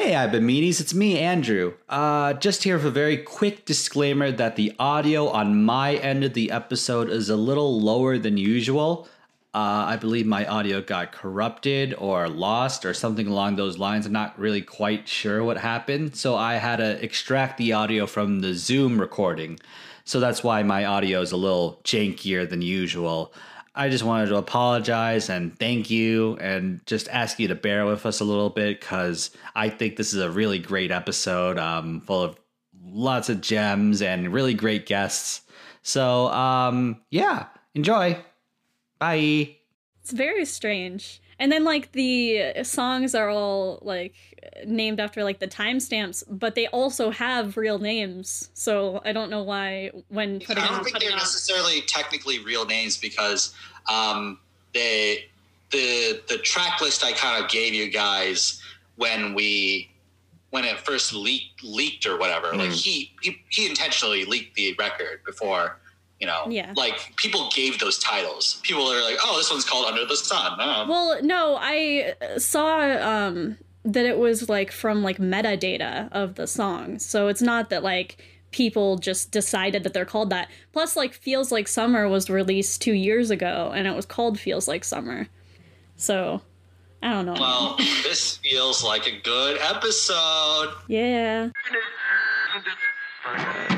Hey, meanies. It's me, Andrew. Uh, just here for a very quick disclaimer that the audio on my end of the episode is a little lower than usual. Uh, I believe my audio got corrupted or lost or something along those lines. I'm not really quite sure what happened. So I had to extract the audio from the Zoom recording. So that's why my audio is a little jankier than usual. I just wanted to apologize and thank you and just ask you to bear with us a little bit because I think this is a really great episode um, full of lots of gems and really great guests. So, um, yeah, enjoy. Bye. It's very strange. And then like the songs are all like named after like the timestamps, but they also have real names. So I don't know why when putting I don't think they're necessarily technically real names because um, they the the track list I kind of gave you guys when we when it first leaked leaked or whatever. Mm. Like he, he he intentionally leaked the record before you know? Yeah. Like people gave those titles. People are like oh this one's called under the sun. Oh. well no i saw um that it was like from like metadata of the song. So it's not that like people just decided that they're called that. Plus like feels like summer was released two years ago and it was called feels like summer. So i don't know. Well this feels like a good episode. Yeah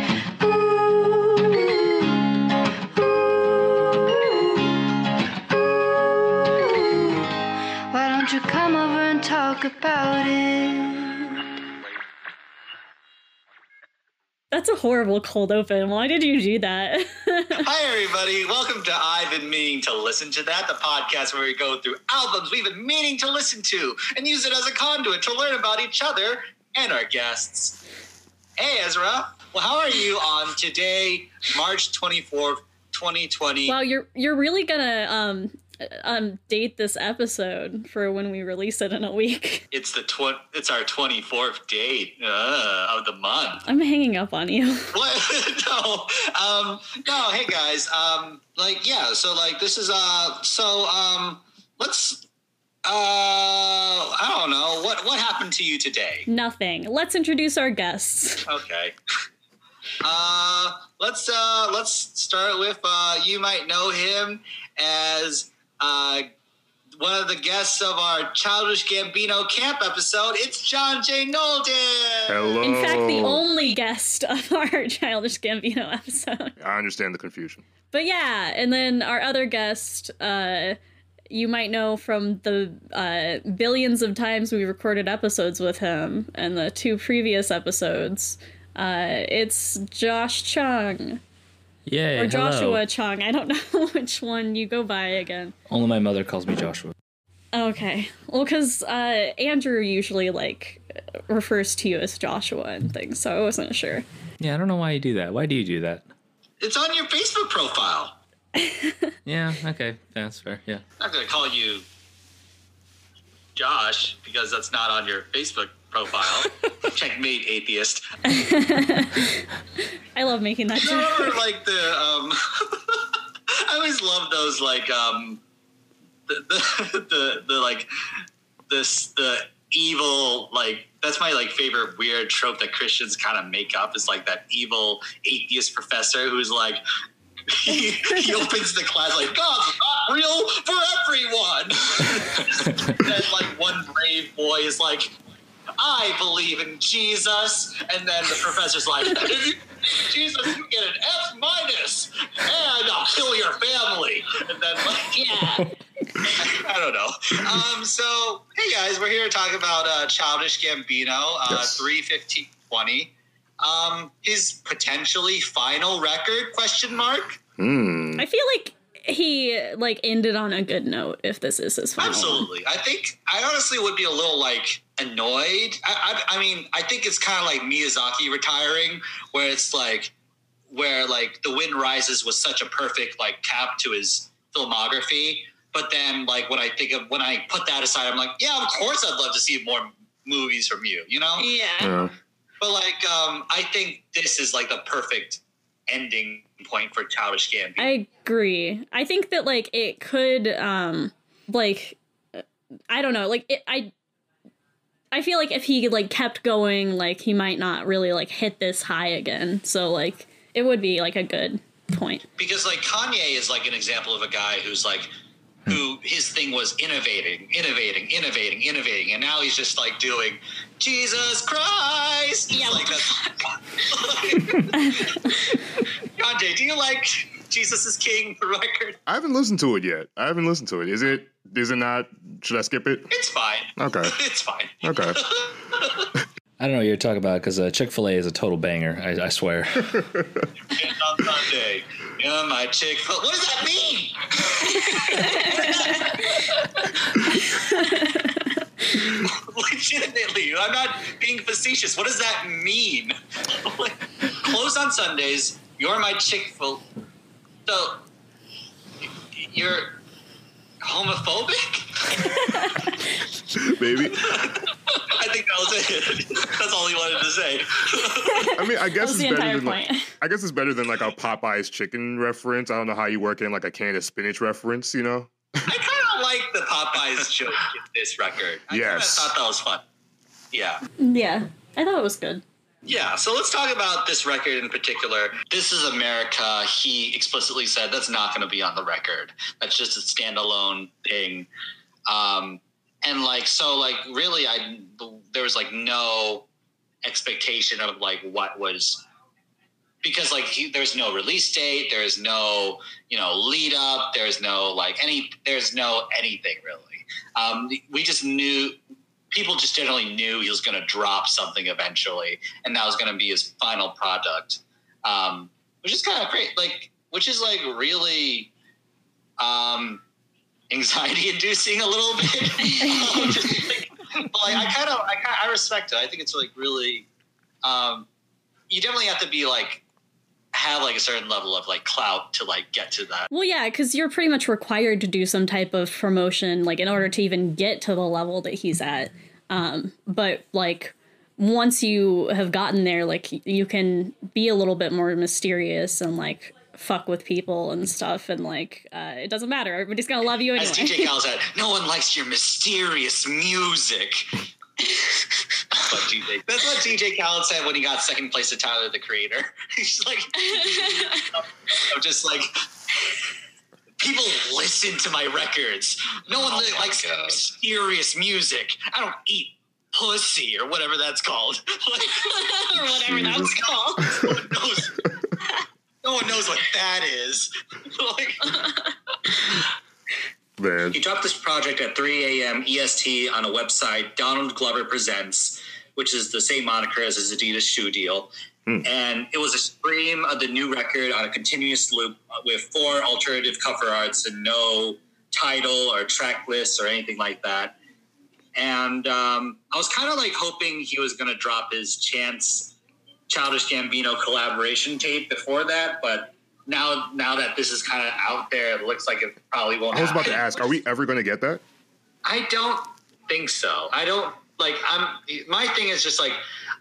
Talk about it. That's a horrible cold open. Why did you do that? Hi, everybody. Welcome to I've Been Meaning to Listen to That, the podcast where we go through albums we've been meaning to listen to and use it as a conduit to learn about each other and our guests. Hey, Ezra. Well, how are you on today, March 24th, 2020? Wow, you're you're really gonna um um date this episode for when we release it in a week. It's the tw- it's our 24th date uh, of the month. I'm hanging up on you. What? no. Um no, hey guys. Um like yeah, so like this is uh so um let's uh I don't know. What what happened to you today? Nothing. Let's introduce our guests. Okay. Uh let's uh let's start with uh you might know him as uh, one of the guests of our Childish Gambino camp episode. It's John J. Nolden. Hello. In fact, the only guest of our Childish Gambino episode. I understand the confusion. But yeah, and then our other guest, uh, you might know from the uh, billions of times we recorded episodes with him and the two previous episodes. Uh, it's Josh Chung. Yeah, or Joshua Chung. I don't know which one you go by again. Only my mother calls me Joshua. Okay, well, because uh, Andrew usually like refers to you as Joshua and things, so I wasn't sure. Yeah, I don't know why you do that. Why do you do that? It's on your Facebook profile. yeah. Okay, that's fair. Yeah. I'm not gonna call you Josh because that's not on your Facebook profile. Checkmate, atheist. I love making that. You remember, like the um, I always love those like um, the the the, the like this the evil like that's my like favorite weird trope that Christians kind of make up is like that evil atheist professor who's like he, he opens the class like God's not real for everyone. then like one brave boy is like, I believe in Jesus. And then the professor's like, Jesus, you get an F minus, and I'll kill your family. And then, like, yeah. I don't know. Um, so, hey guys, we're here to talk about uh, Childish Gambino, uh, yes. 31520. Um, his potentially final record? Question mark. Hmm. I feel like he like ended on a good note if this is his final absolutely one. i think i honestly would be a little like annoyed i, I, I mean i think it's kind of like miyazaki retiring where it's like where like the wind rises was such a perfect like cap to his filmography. But then, like when I think of when I put that aside, I'm like, yeah, of course, I'd love to see more movies from you. You know. Yeah. Yeah. But like, um, I think this is like the perfect ending point for Childish Gambino. I agree. I think that like it could um like uh, I don't know, like it, I I feel like if he like kept going, like he might not really like hit this high again. So like it would be like a good point. because like Kanye is like an example of a guy who's like who his thing was innovating, innovating, innovating, innovating, and now he's just like doing Jesus Christ. Yeah, like what that's. Kanye, do you like Jesus is King? The record, I haven't listened to it yet. I haven't listened to it. Is it? Is it not? Should I skip it? it's fine. Okay. it's fine. Okay. I don't know what you're talking about because uh, Chick Fil A is a total banger. I, I swear. And on Sunday, you're my chick. What does that mean? Legitimately, I'm not being facetious. What does that mean? Close on Sundays. You're my chick fil. So you're homophobic? Maybe. I think that was it. That's all he wanted to say. I mean, I guess it's better than like. I guess it's better than like a Popeyes chicken reference. I don't know how you work in like a can of spinach reference. You know? I kind of like the Popeyes joke in this record. I Yes. kind of thought that was fun. Yeah. Yeah. I thought it was good. Yeah, so let's talk about this record in particular. This is America. He explicitly said that's not going to be on the record. That's just a standalone thing. Um, and like, so like, really, I there was like no expectation of like what was because like he, there's no release date, there's no you know lead up, there's no like any, there's no anything really. Um, we just knew people just generally knew he was going to drop something eventually, and that was going to be his final product, um, which is kind of great. Like, which is like really um, anxiety inducing a little bit. Just like, but, like, I kind of, I kind, I respect it. I think it's like really. Um, you definitely have to be like have like a certain level of like clout to like get to that. Well, yeah, because you're pretty much required to do some type of promotion, like in order to even get to the level that he's at. Um, but like once you have gotten there, like you can be a little bit more mysterious and like fuck with people and stuff, and like uh, it doesn't matter. Everybody's gonna love you As anyway. DJ Khaled said, no one likes your mysterious music. That's what DJ, that's what DJ Khaled said when he got second place to Tyler the Creator. He's like, I'm just like, people listen to my records. No one Oh likes God. mysterious music. I don't eat pussy or whatever that's called. or whatever that's called. no one knows. No one knows what that is. like, Man. He dropped this project at 3 a.m. EST on a website, Donald Glover Presents, which is the same moniker as his Adidas shoe deal. And it was a stream of the new record on a continuous loop with four alternative cover arts and no title or track list or anything like that. And um, I was kind of like hoping he was going to drop his Chance Childish Gambino collaboration tape before that, but now now that this is kind of out there, it looks like it probably won't. I was about to ask, are we ever going to get that? I don't think so. I don't like. I'm. My thing is just like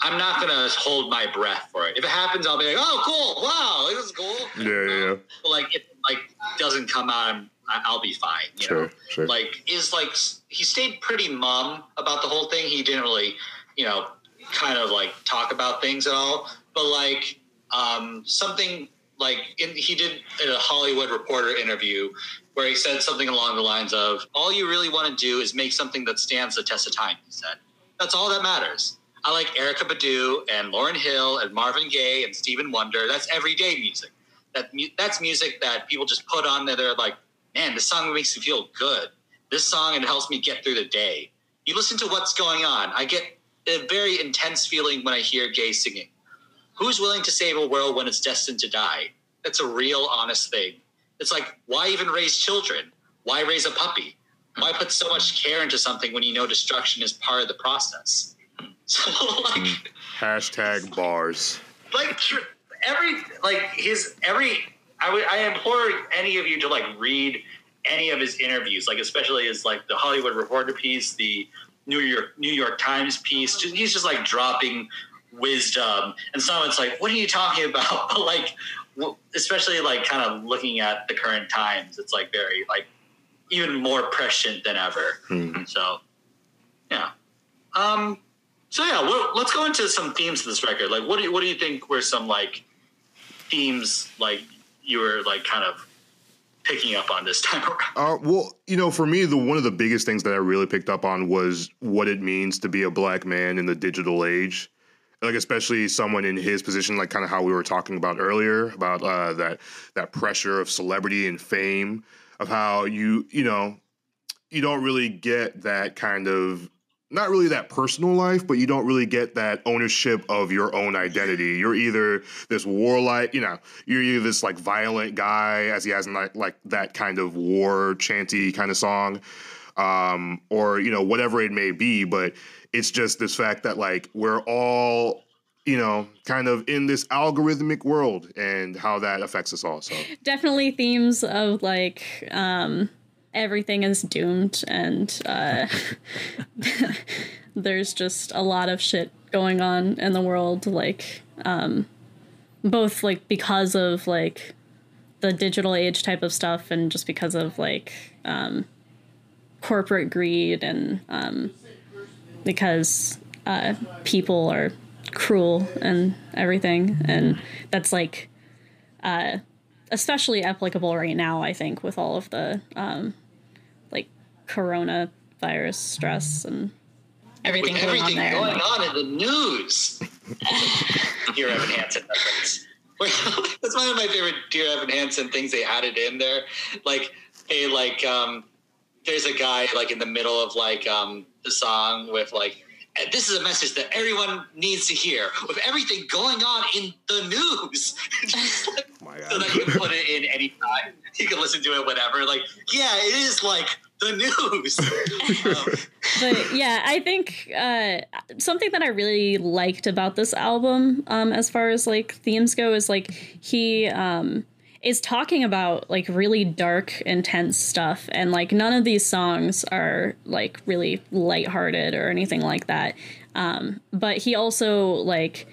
I'm not gonna hold my breath for it. If it happens, I'll be like, oh, cool, wow, this is cool. Yeah, yeah, yeah. But like, if it, like doesn't come out, I'm, I'll be fine. You Sure, know, sure. like is like he stayed pretty mum about the whole thing. He didn't really, you know, kind of like talk about things at all. But like um, something like in, he did in a Hollywood Reporter interview where he said something along the lines of, "All you really want to do is make something that stands the test of time." He said, "That's all that matters." I like Erykah Badu and Lauryn Hill and Marvin Gaye and Stephen Wonder. That's everyday music. That mu- that's music that people just put on there. They're like, man, this song makes me feel good. This song it helps me get through the day. You listen to what's going on. I get a very intense feeling when I hear Gaye singing. Who's willing to save a world when it's destined to die? That's a real, honest thing. It's like, why even raise children? Why raise a puppy? Why put so much care into something when you know destruction is part of the process? So, like, mm. Hashtag bars. like tr- every like his every I would I implore any of you to like read any of his interviews, like especially his like the Hollywood Reporter piece, the New York New York Times piece. Just, he's just like dropping wisdom, and someone's like, "What are you talking about?" But like, especially like kind of looking at the current times, it's like very like even more prescient than ever. So, yeah. Um. So yeah, well, let's go into some themes of this record. Like, what do you, what do you think were some like themes like you were like kind of picking up on this time around? Uh, well, you know, for me, the one of the biggest things that I really picked up on was what it means to be a black man in the digital age. Like especially someone in his position, like kind of how we were talking about earlier about uh, that that pressure of celebrity and fame, of how you you know you don't really get that kind of not really that personal life, but you don't really get that ownership of your own identity. You're either this warlike, you know, you're either this like violent guy, as he has in like, like that kind of war chanty kind of song, um, or you know whatever it may be. But it's just this fact that like we're all, you know, kind of in this algorithmic world and how that affects us all. So Definitely themes of like um everything is doomed and uh there's just a lot of shit going on in the world like um both like because of like the digital age type of stuff and just because of like um corporate greed and um because uh people are cruel and everything and that's like uh especially applicable right now i think with all of the um like coronavirus stress and everything With going everything on there going on in the news. Dear Evan Hansen reference. That's one of my favorite Dear Evan Hansen things they added in there. Like they like um there's a guy like in the middle of like um the song with like this is a message that everyone needs to hear with everything going on in the news. Just like- my so that you can put it in anytime. You can listen to it whenever. Like, yeah, it is like the news. um, but yeah, I think uh, something that I really liked about this album, um, as far as like themes go, is like he um, is talking about like really dark, intense stuff, and like none of these songs are like really lighthearted or anything like that. Um, but he also like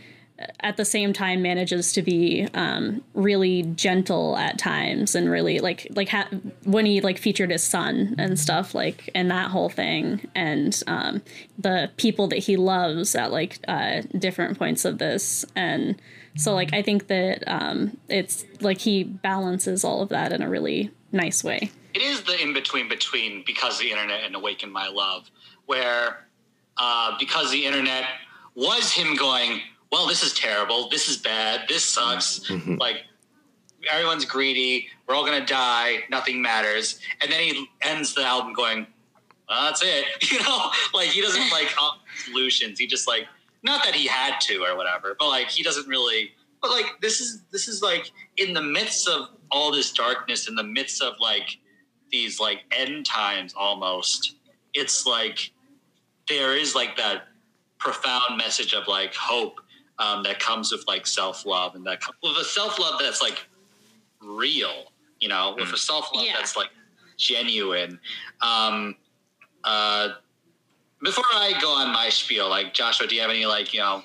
at the same time manages to be um, really gentle at times and really like like ha- when he like featured his son and stuff like and that whole thing and um, the people that he loves at like uh, different points of this and so like I think that um, it's like he balances all of that in a really nice way. it is the in between between because the internet and awaken my love where uh, because the internet was him going well this is terrible. This is bad. This sucks. Like everyone's greedy. We're all gonna die. Nothing matters. And then he ends the album going well, that's it. You know? Like he doesn't like solutions. He just like not that he had to or whatever but like he doesn't really but like this is this is like in the midst of all this darkness in the midst of like these like end times almost it's like there is like that profound message of like hope um, that comes with like self-love and that com- with a self-love that's like real you know with a self-love Yeah. that's like genuine um uh before i go on my spiel like joshua do you have any like you know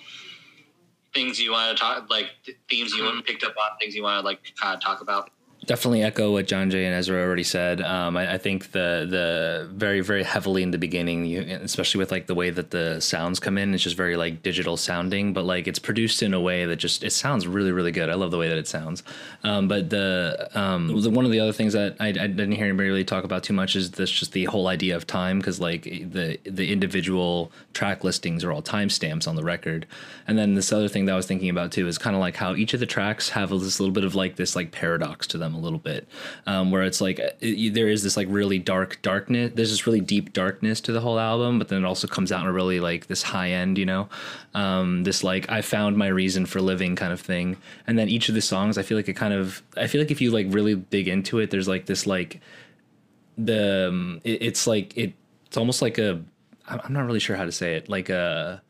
things you want to talk like th- themes you mm-hmm. picked up on things you want to like kind of talk about definitely echo what John Jay and Ezra already said. Um, I, I think the the very very heavily in the beginning, you, especially with like the way that the sounds come in, it's just very like digital sounding, but like it's produced in a way that just it sounds really really good. I love the way that it sounds. Um, but the, um, the one of the other things that I, I didn't hear anybody really talk about too much is this just the whole idea of time because like the the individual track listings are all timestamps on the record, and then this other thing that I was thinking about too is kind of like how each of the tracks have this little bit of like this like paradox to them a little bit, um, where it's like it, there is this like really dark darkness. There's this really deep darkness to the whole album, but then it also comes out in a really like this high end, you know, um, this like I found my reason for living kind of thing. And then each of the songs, I feel like it kind of I feel like if you like really dig into it, there's like this like the um, it, it's like it it's almost like a I'm not really sure how to say it like a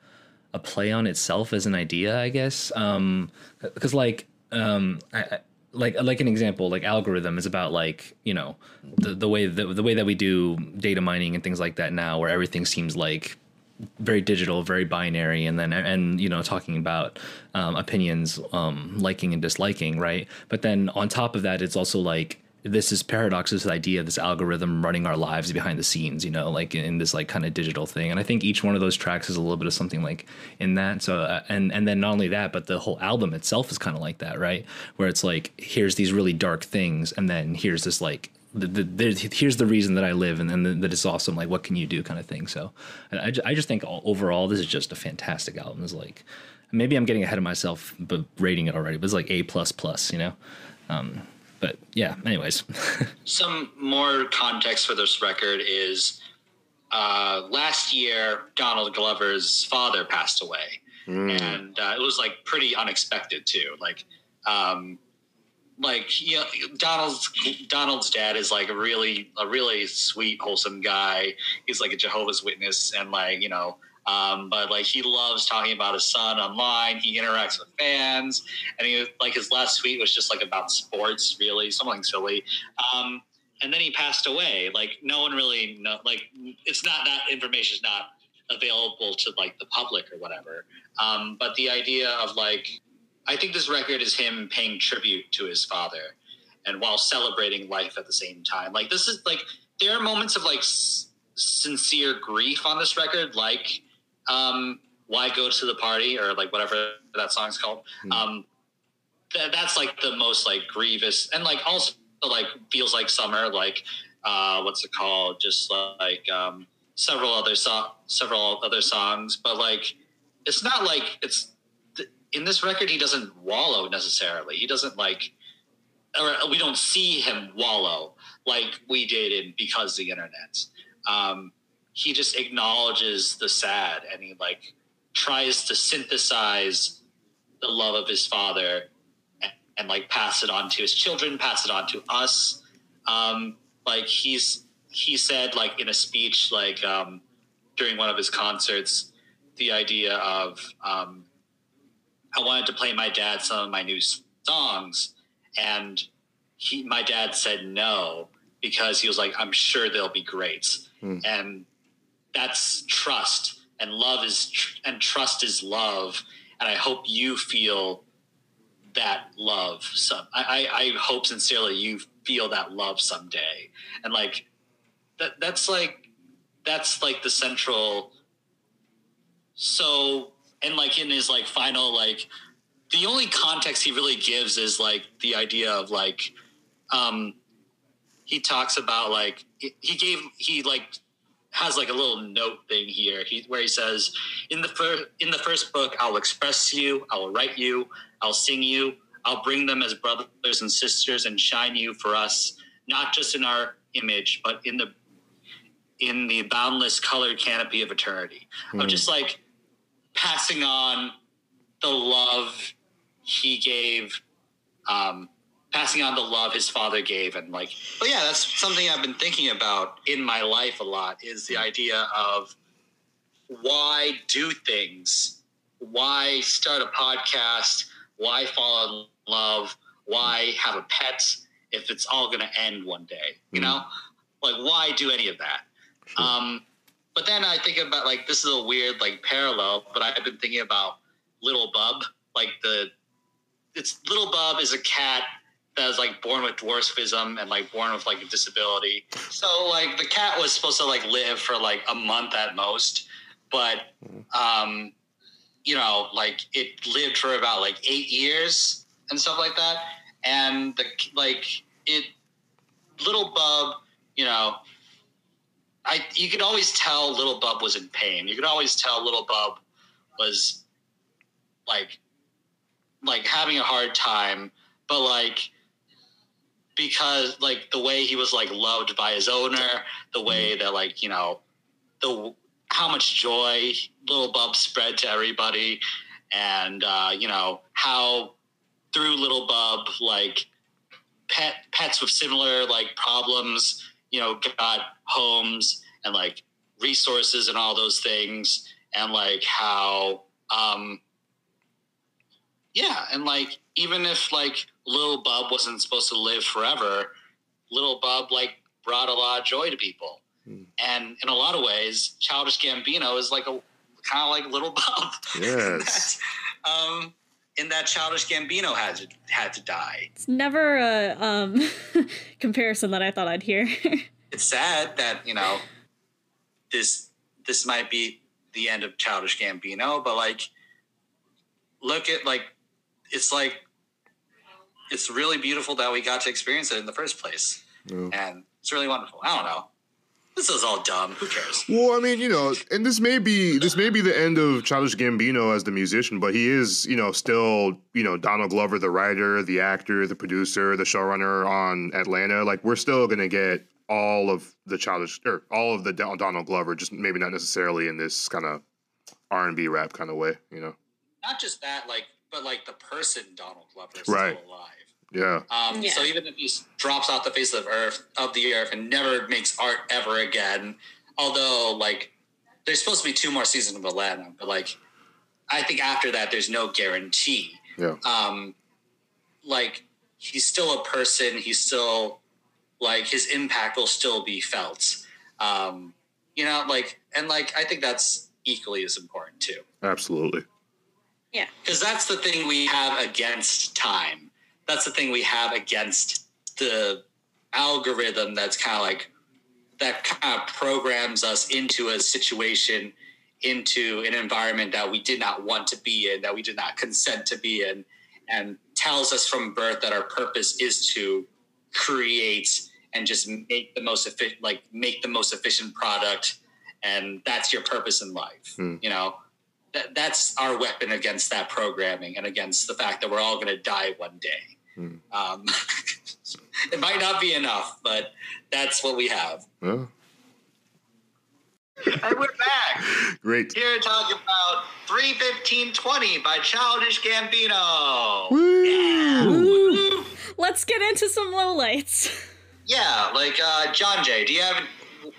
a play on itself as an idea, I guess. Um, because like um, I- like like an example like algorithm is about like you know the the way the, the way that we do data mining and things like that now where everything seems like very digital very binary and then and you know talking about um, opinions um, liking and disliking right? But then on top of that it's also like this is paradox this idea this algorithm running our lives behind the scenes you know like in this like kind of digital thing and i think each one of those tracks is a little bit of something like in that so uh, and and then not only that but the whole album itself is kind of like that right where it's like here's these really dark things and then here's this like the, the, here's the reason that I live and, then that it's awesome. Like, what can you do kind of thing. So I, I just think all, overall, this is just a fantastic album. It's like, maybe I'm getting ahead of myself, but rating it already, but it's like a plus plus, you know? Um, but yeah, anyways. Some more context for this record is uh, last year, Donald Glover's father passed away. Mm. And uh, it was like pretty unexpected too. Like, um, like you know, Donald's Donald's dad is like a really a really sweet, wholesome guy. He's like a Jehovah's Witness, and like you know, um, but like he loves talking about his son online. He interacts with fans, and he like his last tweet was just like about sports, really something silly. Um, and then he passed away. Like no one really know. Like it's not that information is not available to like the public or whatever. Um, but the idea of like, I think this record is him paying tribute to his father, and while celebrating life at the same time. Like this is like there are moments of like s- sincere grief on this record, like um, why go to the party or like whatever that song's called. Mm. Um, th- that's like the most like grievous and like also like feels like summer. Like uh, what's it called? Just like um, several other so- several other songs, but like it's not like it's th- in this record. He doesn't wallow necessarily. He doesn't like. Or we don't see him wallow like we did in because the internet. Um, he just acknowledges the sad and he like tries to synthesize the love of his father and, and like pass it on to his children, pass it on to us. Um, like he's he said like in a speech like um, during one of his concerts, the idea of um, I wanted to play my dad some of my new songs, and he my dad said no because he was like I'm sure they'll be great, mm. and that's trust and love is tr- and trust is love and i hope you feel that love some I, I, hope sincerely you feel that love someday. And like that that's like that's like the central so and like in his like final like the only context he really gives is like the idea of like um he talks about like he gave he like has like a little note thing here he, where he says in the first in the first book i'll express you i will write you i'll sing you i'll bring them as brothers and sisters and shine you for us not just in our image but in the in the boundless colored canopy of eternity mm. of just like passing on the love he gave um, passing on the love his father gave. And like but yeah that's something i've been thinking about in my life a lot is the idea of why do things? Why start a podcast? Why fall in love? Why have a pet if it's all going to end one day you mm. know? Like why do any of that? Sure. um but then i think about like this is a weird like parallel but i've been thinking about little bub like the it's little bub is a cat that was like born with dwarfism and like born with like a disability. So like the cat was supposed to like live for like a month at most, but um, you know, like it lived for about like eight years and stuff like that. And the like it little bub, you know, I you could always tell little bub was in pain. You could always tell little bub was like like having a hard time, but like because like the way he was like loved by his owner, the way mm-hmm. that like you know the how much joy little Bub spread to everybody, and uh, you know how through little Bub like pet pets with similar like problems you know got homes and like resources and all those things and like how um Yeah, and like even if like Little Bub wasn't supposed to live forever, Little Bub like brought a lot of joy to people. Hmm. And in a lot of ways, Childish Gambino is like a kind of like Little Bub. Yes. um, in that Childish Gambino had to had to die. It's never a um, comparison that I thought I'd hear. It's sad that you know this this might be the end of Childish Gambino, but like look at like it's like it's really beautiful that we got to experience it in the first place, Yeah. and it's really wonderful. I don't know. This is all dumb. Who cares? Well, I mean, you know, and this may be this may be the end of Childish Gambino as the musician, but he is, you know, still, you know, Donald Glover, the writer, the actor, the producer, the showrunner on Atlanta. Like, we're still gonna get all of the Childish or all of the Donald Glover, just maybe not necessarily in this kind of R and B rap kind of way, you know. Not just that, like, but like the person Donald Glover is Right. still alive. Yeah, Um, Yeah. So even if he drops off the face of earth of the earth and never makes art ever again, although like there's supposed to be two more seasons of Atlanta, but like I think after that there's no guarantee. yeah, Um, like he's still a person. He's still like his impact will still be felt. Um, you know, like and like I think that's equally as important too absolutely. Because that's the thing we have against time. That's the thing we have against the algorithm that's kind of like that kind of programs us into a situation, into an environment that we did not want to be in, that we did not consent to be in, and tells us from birth that our purpose is to create and just make the most efficient, like make the most efficient product, and that's your purpose in life. Hmm. You know, that, that's our weapon against that programming and against the fact that we're all going to die one day. Hmm. Um, it might not be enough, but that's what we have. Yeah. And we're back Great. here talking about 31520 by Childish Gambino. Woo! Let's get into some lowlights. Yeah, like uh, John Jay, do you have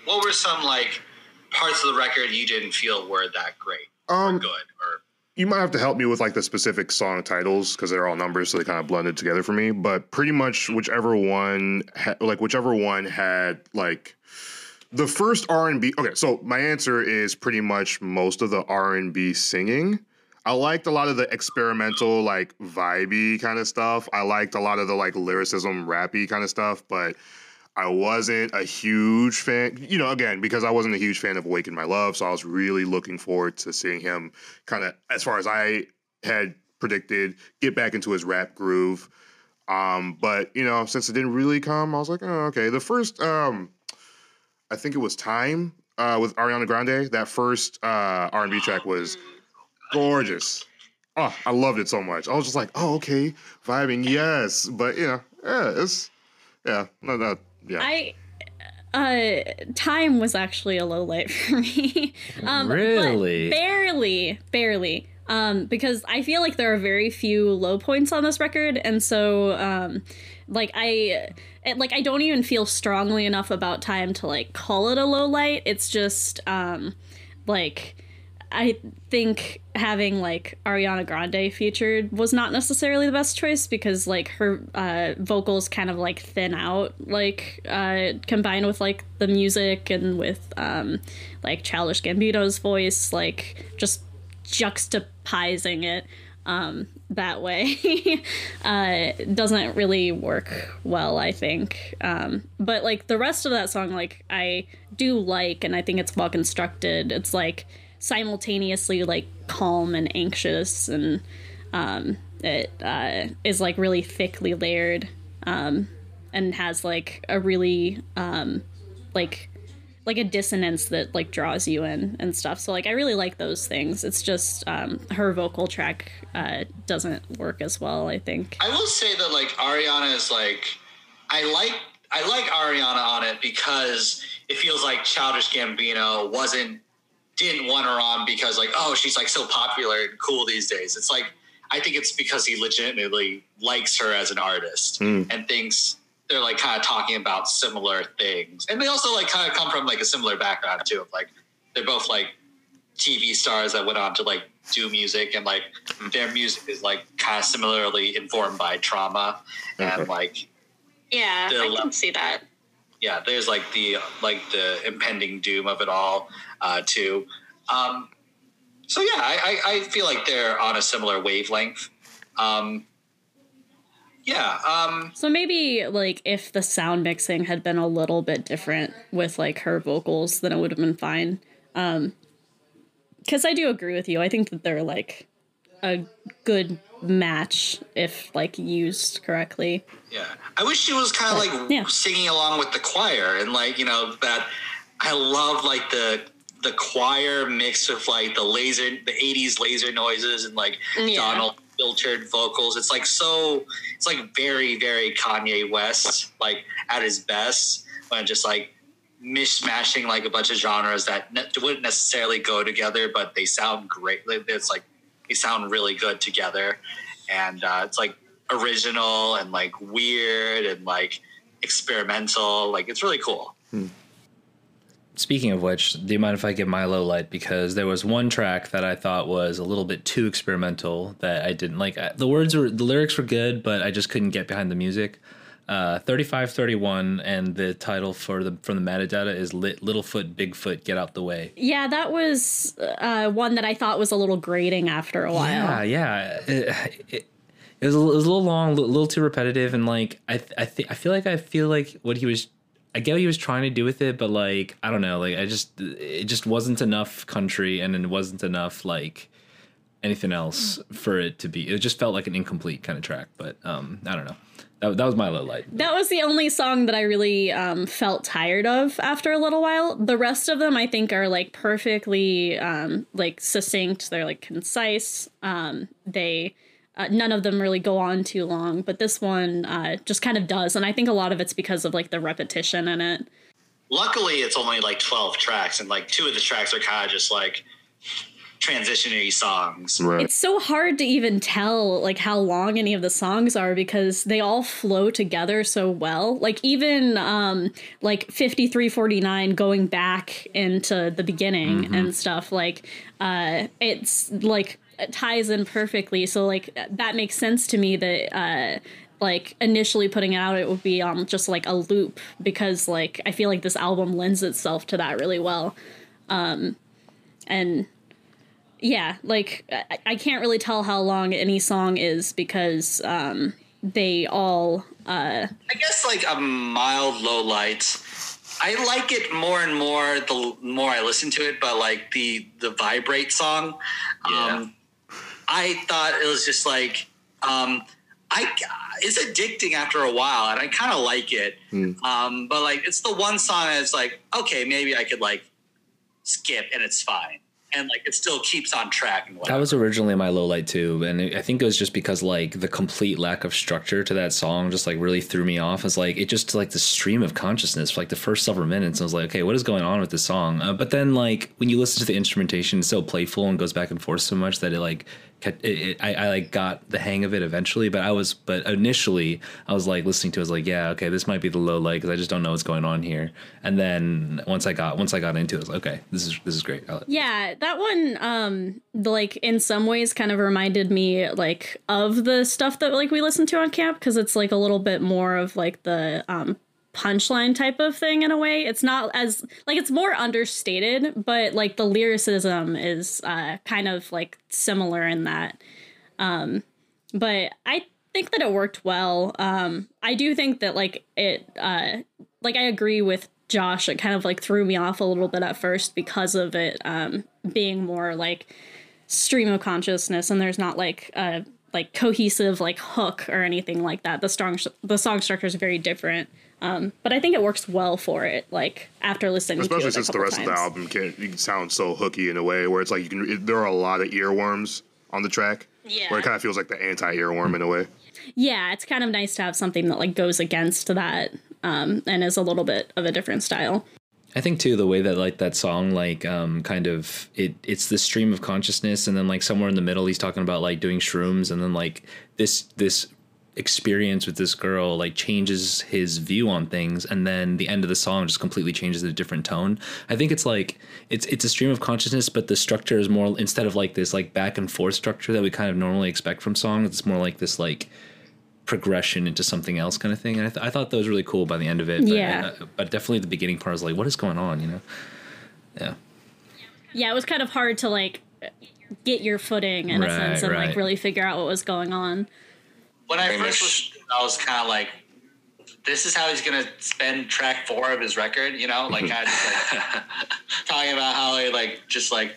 what were some like parts of the record you didn't feel were that great or Um, good or you might have to help me with like the specific song titles because they're all numbers, so they kind of blended together for me. But pretty much whichever one, ha- like whichever one had like the first R and B. Okay, so my answer is pretty much most of the R and B singing. I liked a lot of the experimental, like vibey kind of stuff. I liked a lot of the like lyricism, rappy kind of stuff, but I wasn't a huge fan, you know, again, because I wasn't a huge fan of Awaken My Love. So I was really looking forward to seeing him kind of, as far as I had predicted, get back into his rap groove. Um, but, you know, since it didn't really come, I was like, oh, okay. The first, um, I think it was Time uh, with Ariana Grande. That first uh, R&B track was gorgeous. Oh, I loved it so much. I was just like, oh, okay, vibing, yes. But, you know, yeah, it's, yeah, no, no, yeah. I uh time was actually a low light for me. um but Really? barely, barely. Um because I feel like there are very few low points on this record and so um like I it, like I don't even feel strongly enough about time to like call it a low light. It's just um like I think having like Ariana Grande featured was not necessarily the best choice because like her uh, vocals kind of like thin out, like uh, combined with like the music and with um, like Childish Gambino's voice, like just juxtaposing it um, that way uh, doesn't really work well, I think. Um, but like the rest of that song, like I do like, and I think it's well constructed. It's like simultaneously like calm and anxious, and um, it uh, is like really thickly layered, um, and has like a really um, like like a dissonance that like draws you in and stuff. So like I really like those things. It's just um, her vocal track uh, doesn't work as well. I think. I will say that like Ariana is like I like I like Ariana on it because it feels like Childish Gambino wasn't didn't want her on because like oh she's like so popular and cool these days. It's like I think it's because he legitimately likes her as an artist Mm. and thinks they're like kind of talking about similar things. And they also like kind of come from like a similar background too. Of like they're both like TV stars that went on to like do music and like their music is like kind of similarly informed by trauma and like Yeah, The I le- can see that. yeah, there's like the like the impending doom of it all uh, too. Um, so yeah, I, I, I feel like they're on a similar wavelength. Um, yeah, um, So maybe like if the sound mixing had been a little bit different with like her vocals, then it would have been fine. Um cuz I do agree with you. I think that they're like a good match if like used correctly. yeah. I wish she was kind of like Yeah. singing along with the choir and like you know that. I love like the the choir mixed with like the laser the 80s laser noises and like Yeah. Donald filtered vocals. It's like so it's like very, very Kanye West, like at his best, when just like mishmashing like a bunch of genres that ne- wouldn't necessarily go together, but they sound great. It's like they sound really good together, and uh, it's like original and like weird and like experimental. Like it's really cool. Speaking of which, do you mind if I give my low light? Because there was one track that I thought was a little bit too experimental that I didn't like. The words were, the lyrics were good, but I just couldn't get behind the music. Uh, 3531 and the title for the from the metadata is Lit, Littlefoot Bigfoot Get Out the Way. Yeah, that was uh one that I thought was a little grating after a while. Yeah, yeah. It, it, it was a, it was a little long, a little too repetitive, and like I th- I think I feel like I feel like what he was. I get what he was trying to do with it, but like I don't know, like I just it just wasn't enough country, and it wasn't enough like anything else for it to be. It just felt like an incomplete kind of track. But um, I don't know. That, that was my low light. That was the only song that I really um, felt tired of after a little while. The rest of them, I think, are like perfectly um, like succinct. They're like concise. Um, they uh, none of them really go on too long, but this one uh, just kind of does, and I think a lot of it's because of like the repetition in it. Luckily, it's only like twelve tracks, and like two of the tracks are kind of just like transitionary songs. Right. It's so hard to even tell like how long any of the songs are because they all flow together so well. Like even um like 5349 going back into the beginning and stuff like uh it's like it ties in perfectly. So like that makes sense to me that uh like initially putting it out it would be um just like a loop because like I feel like this album lends itself to that really well. Um and yeah, like I, I can't really tell how long any song is because um, they all. Uh, I guess like a mild low light. I like it more and more the more I listen to it, but like the the vibrate song, um, I thought it was just like um, I it's addicting after a while, and I kind of like it. Um, but like it's the one song that's like okay, maybe I could like skip and it's fine, and like it still keeps on track and That was originally my low light too, and I think it was just because like the complete lack of structure to that song just like really threw me off. It's like it just like the stream of consciousness for like the first several minutes. I was like, okay, what is going on with this song? Uh, but then like when you listen to the instrumentation, it's so playful and goes back and forth so much that it like kept- it, it, I, I like got the hang of it eventually. But I was but initially I was like listening to it, I was like, yeah, okay, this might be the low light because I just don't know what's going on here. And then once I got once I got into it, I was like, okay, this is this is great. Yeah, that one, um, like in some ways, kind of reminded me like of the stuff that like we listened to on camp because it's like a little bit more of like the um punchline type of thing in a way. It's not as like it's more understated, but like the lyricism is uh kind of like similar in that. Um but I think that it worked well. Um I do think that like it uh like I agree with Josh, it kind of like threw me off a little bit at first because of it um being more like stream of consciousness and there's not like a like cohesive like hook or anything like that. The song the song structure is very different. Um, but I think it works well for it. Like after listening, Especially to it a since the couple rest of the album can can sound so hooky in a way where it's like you can. It, there are a lot of earworms on the track. Yeah. Where it kind of feels like the anti-earworm in a way. yeah, it's kind of nice to have something that like goes against that um, and is a little bit of a different style. I think too the way that like that song like um kind of it it's the stream of consciousness and then like somewhere in the middle he's talking about like doing shrooms and then like this this experience with this girl like changes his view on things and then the end of the song just completely changes a different tone i think it's like it's it's a stream of consciousness but the structure is more instead of like this like back and forth structure that we kind of normally expect from songs it's more like this like progression into something else kind of thing and i, th- I thought that was really cool by the end of it but, Yeah. uh, but definitely the beginning part was like what is going on you know yeah yeah, it was kind of hard to like get your footing in a sense and right. like really figure out what was going on. When I first much. listened, I was kind of like, "This is how he's gonna spend track four of his record," you know, like kind of like talking about how he like just like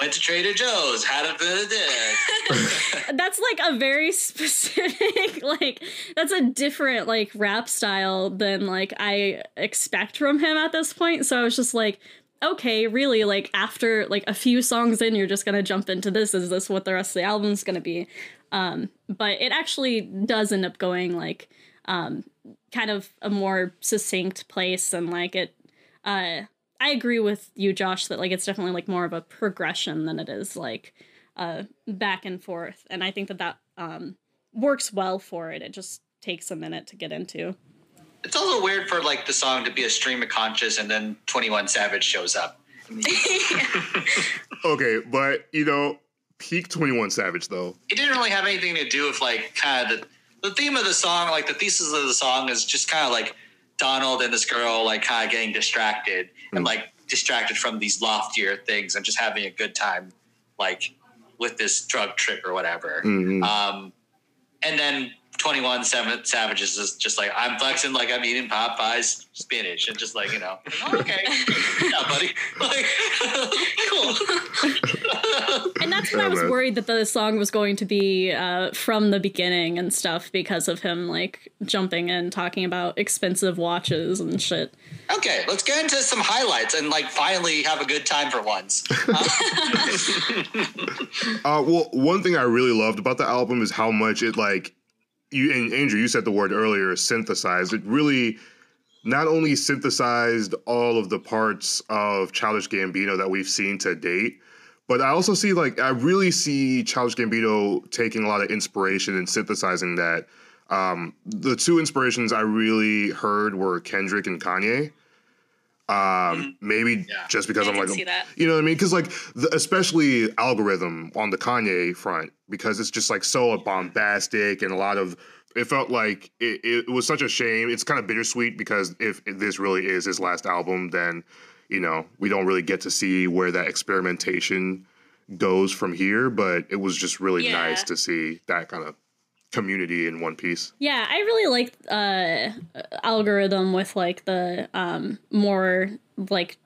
went to Trader Joe's, had a bit of this. That's like a very specific like that's a different like rap style than like I expect from him at this point. So I was just like, okay, really like after like a few songs in you're just going to jump into this is this what the rest of the album's going to be? Um but it actually does end up going like um kind of a more succinct place and like it uh I agree with you Josh that like it's definitely like more of a progression than it is like uh back and forth and I think that that um works well for it. It just takes a minute to get into. it's also weird for like the song to be a stream of conscious, and then Twenty One Savage shows up. Okay, but you know, peak Twenty One Savage though. it didn't really have anything to do with like kind of the, the theme of the song like the thesis of the song is just kind of like donald and this girl like kind of getting distracted and like distracted from these loftier things and just having a good time like with this drug trip or whatever Mhm. um and then 21 Sav- savages is just like i'm flexing like i'm eating popeyes spinach and just like you know oh, okay. Yeah buddy. Like cool. And that's when I was worried that the song was going to be uh from the beginning and stuff because of him like jumping and talking about expensive watches and shit. Okay, let's get into some highlights and like finally have a good time for once. Uh, well, one thing I really loved about the album is how much it like you and Andrew, you said the word earlier, synthesized. It really not only synthesized all of the parts of Childish Gambino that we've seen to date, but I also see like I really see Childish Gambino taking a lot of inspiration and synthesizing that. Um, the two inspirations I really heard were Kendrick and Kanye. Um, maybe Yeah. just because I am like, you know what I mean? Because like, the, especially algorithm on the Kanye front, because it's just like so bombastic and a lot of. It felt like it, it was such a shame. It's kind of bittersweet because if this really is his last album, then you know we don't really get to see where that experimentation goes from here. But it was just really Yeah. nice to see that kind of community in one piece. Yeah, I really like uh algorithm with like the um more like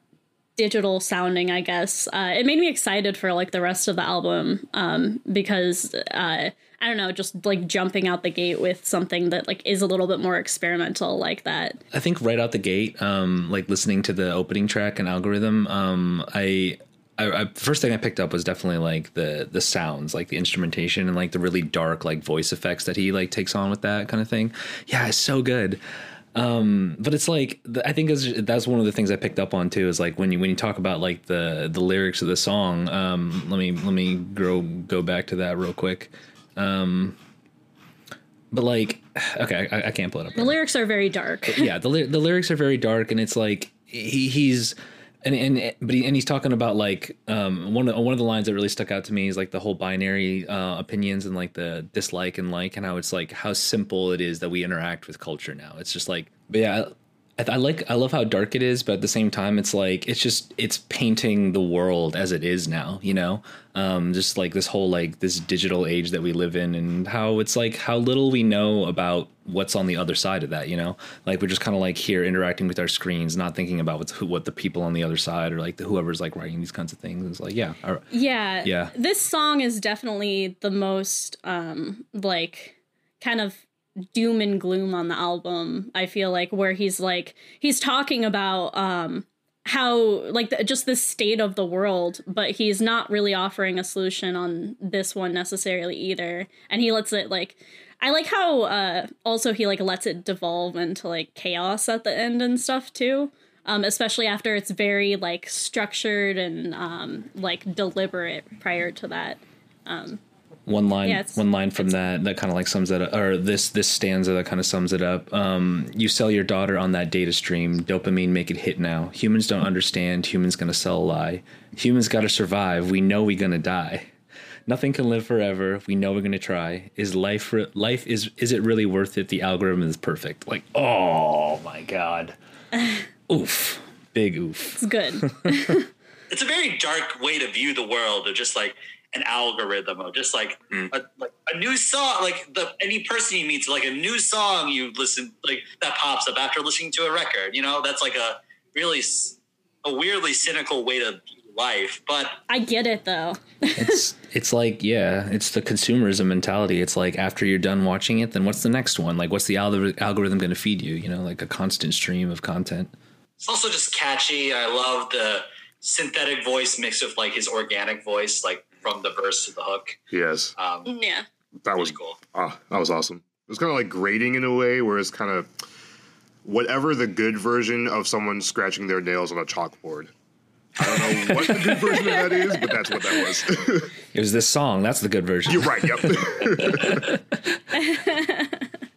digital sounding, I guess. Uh it made me excited for like the rest of the album um because uh I don't know, just like jumping out the gate with something that like is a little bit more experimental like that. I think right out the gate, um, like listening to the opening track and algorithm, um, I, I, I first thing I picked up was definitely like the the sounds, like the instrumentation and like the really dark like voice effects that he like takes on with that kind of thing. Yeah, it's so good. Um, but it's like the, I think that's one of the things I picked up on too. Is like when you when you talk about like the the lyrics of the song. Um, let me let me go go back to that real quick. Um, but like, okay, I, I can't pull it up. The lyrics are very dark. yeah, the the lyrics are very dark, and it's like he he's and and but he, and he's talking about like um one of one of the lines that really stuck out to me is like the whole binary uh, opinions and like the dislike and like and how it's like how simple it is that we interact with culture now. It's just like, but yeah. I, I like I love how dark it is, but at the same time, it's like it's just it's painting the world as it is now, you know. Um, just like this whole like this digital age that we live in, and how it's like how little we know about what's on the other side of that, you know. Like we're just kind of like here interacting with our screens, not thinking about what's who, what the people on the other side or like the, whoever's like writing these kinds of things. It's like yeah, right. Yeah. Yeah. This song is definitely the most um like kind of doom and gloom on the album. I feel like where he's like he's talking about um how like the, just the state of the world, but he's not really offering a solution on this one necessarily either. And he lets it like I like how uh also he like lets it devolve into like chaos at the end and stuff too. Um, especially after it's very like structured and um, like deliberate prior to that. Um, one line Yeah, one line from that that kind of like sums it up or this this stanza that kind of sums it up. Um you sell your daughter on that data stream. Dopamine make it hit now. Humans don't understand. Humans gonna sell a lie. Humans gotta survive. We know we gonna die. Nothing can live forever. We know we're gonna try. Is life re- life is is it really worth it? The algorithm is perfect. Like oh my god. Oof. Big oof. It's good. it's a very dark way to view the world of just like an algorithm of just like, mm. a, like a new song like the any person you meet like a new song you listen like that pops up after listening to a record you know? That's like a really a weirdly cynical way to life but I get it though. it's it's like yeah it's the consumerism mentality. It's like after you're done watching it then what's the next one? Like what's the algor- algorithm going to feed you? You know like a constant stream of content. It's also just catchy. I love the synthetic voice mixed with like his organic voice like from the verse to the hook Yes, um Yeah. that was cool Ah, that was awesome. It was kind of like grating in a way, where it's kind of whatever the good version of someone scratching their nails on a chalkboard. I don't know what the good version of that is, but that's what that was. it was this song that's the good version You're right. Yep.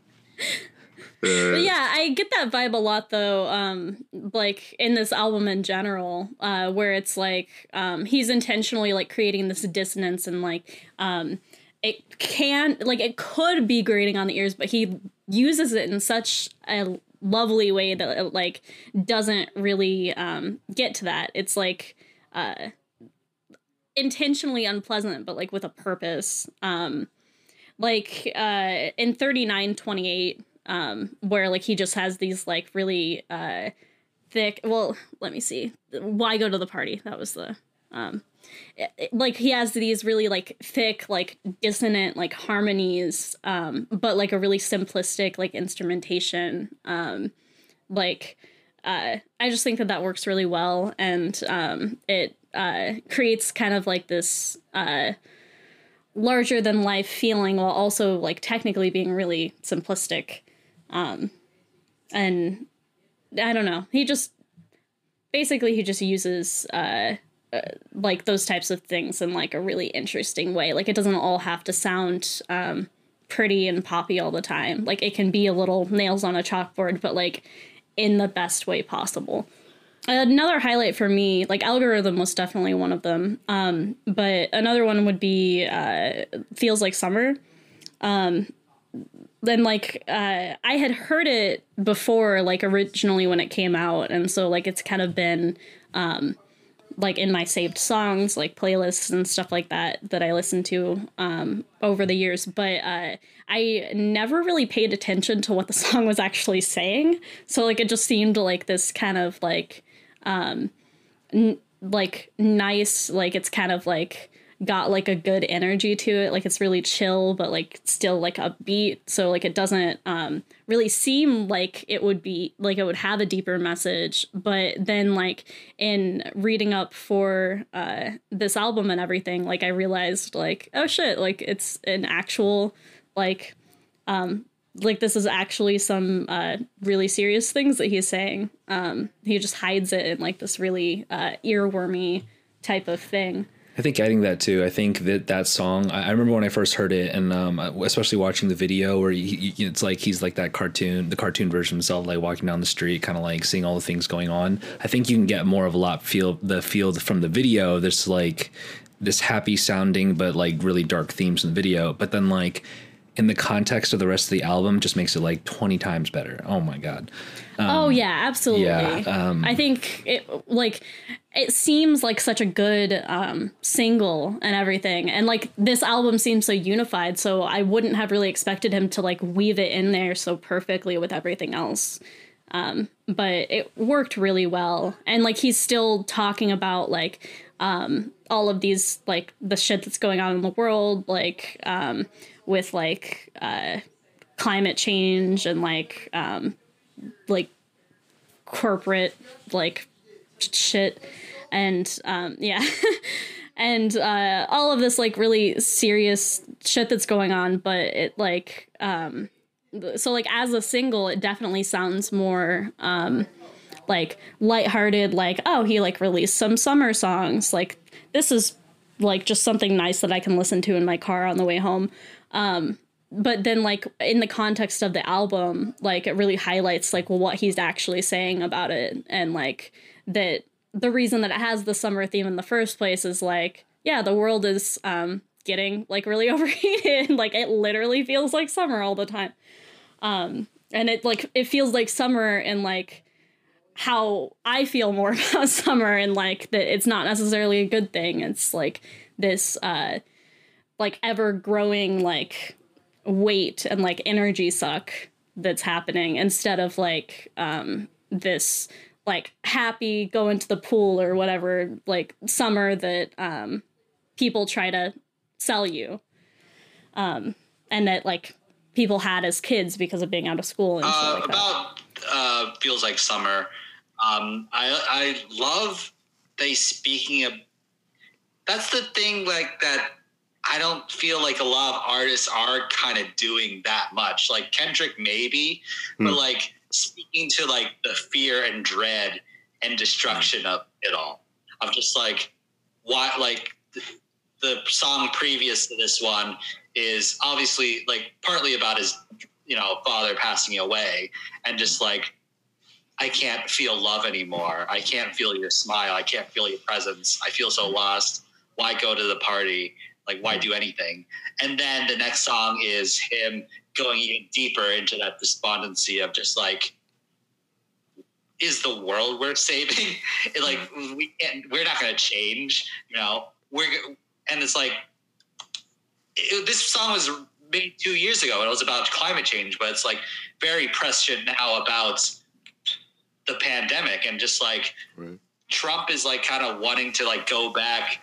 But yeah, I get that vibe a lot though. Um, like in this album in general, uh, where it's like um, he's intentionally like creating this dissonance and like um, it can like it could be grating on the ears, but he uses it in such a lovely way that it like doesn't really um, get to that. It's like uh, intentionally unpleasant, but like with a purpose. Um, like uh, in thirty nine twenty eight um where like he just has these like really uh thick well let me see. Why go to the party? That was the um it- it- like he has these really like thick like dissonant like harmonies um but like a really simplistic like instrumentation um like uh i just think that that works really well. And um it uh creates kind of like this uh larger than life feeling while also like technically being really simplistic um and i don't know. He just basically he just uses uh, uh like those types of things in like a really interesting way. Like it doesn't all have to sound um pretty and poppy all the time. Like it can be a little nails on a chalkboard but like in the best way possible. Another highlight for me like algorithm was definitely one of them. Um but another one would be uh feels like summer. Um then like uh i had heard it before like originally when it came out and so like it's kind of been um like in my saved songs like playlists and stuff like that that i listen to um over the years but uh i never really paid attention to what the song was actually saying so like it just seemed like this kind of like um n- like nice like it's kind of like got like a good energy to it. Like it's really chill but like still like upbeat. So like it doesn't um really seem like it would be like it would have a deeper message. But then like in reading up for uh this album and everything like i realized like oh shit like it's an actual like um like this is actually some uh really serious things that he's saying. Um he just hides it in like this really uh earwormy type of thing I think adding that too. I think that that song. I, I remember when I first heard it, and um, especially watching the video where he, he- it's like he's like that cartoon, the cartoon version of himself, like walking down the street, kind of like seeing all the things going on. I think you can get more of a lot feel the feel from the video. There's like this happy sounding, but like really dark themes in the video. But then like in the context of the rest of the album, just makes it like twenty times better. Oh my god. Oh yeah absolutely. yeah, um, i think it like it seems like such a good um single and everything. And like this album seems so unified so i wouldn't have really expected him to like weave it in there so perfectly with everything else. Um but it worked really well. And like he's still talking about like um all of these like the shit that's going on in the world like um with like uh climate change and like um like corporate like shit. And um yeah. And uh all of this like really serious shit that's going on but it like um so like as a single it definitely sounds more um like lighthearted like oh he like released some summer songs. Like this is like just something nice that I can listen to in my car on the way home. Um, but then like in the context of the album, like it really highlights like what he's actually saying about it and like that the reason that it has the summer theme in the first place is like yeah, the world is um getting like really overheated. like it literally feels like summer all the time. Um and it like it feels like summer and like how I feel more about summer and like that it's not necessarily a good thing. It's like this uh like ever growing like weight and like energy suck that's happening instead of like um this like happy go into the pool or whatever like summer that um people try to sell you um and that like people had as kids because of being out of school and shit Uh, like that. about uh, feels like summer. Um, I I love they speaking of. That's the thing, like that. I don't feel like a lot of artists are kind of doing that much. Like Kendrick, maybe, but hmm. like speaking to like the fear and dread and destruction of it all. I'm just like, why? Like the, the song previous to this one is obviously like partly about his you know father passing away and just like i can't feel love anymore i can't feel your smile i can't feel your presence i feel so lost why go to the party like why do anything? And then the next song is him going even deeper into that despondency of just like is the world worth saving? It, like mm-hmm. we can't we're not going to change you know? We're and it's like it, this song was made two years ago and it was about climate change, but it's like very prescient now about the pandemic and just like Right. Trump is like kind of wanting to like go back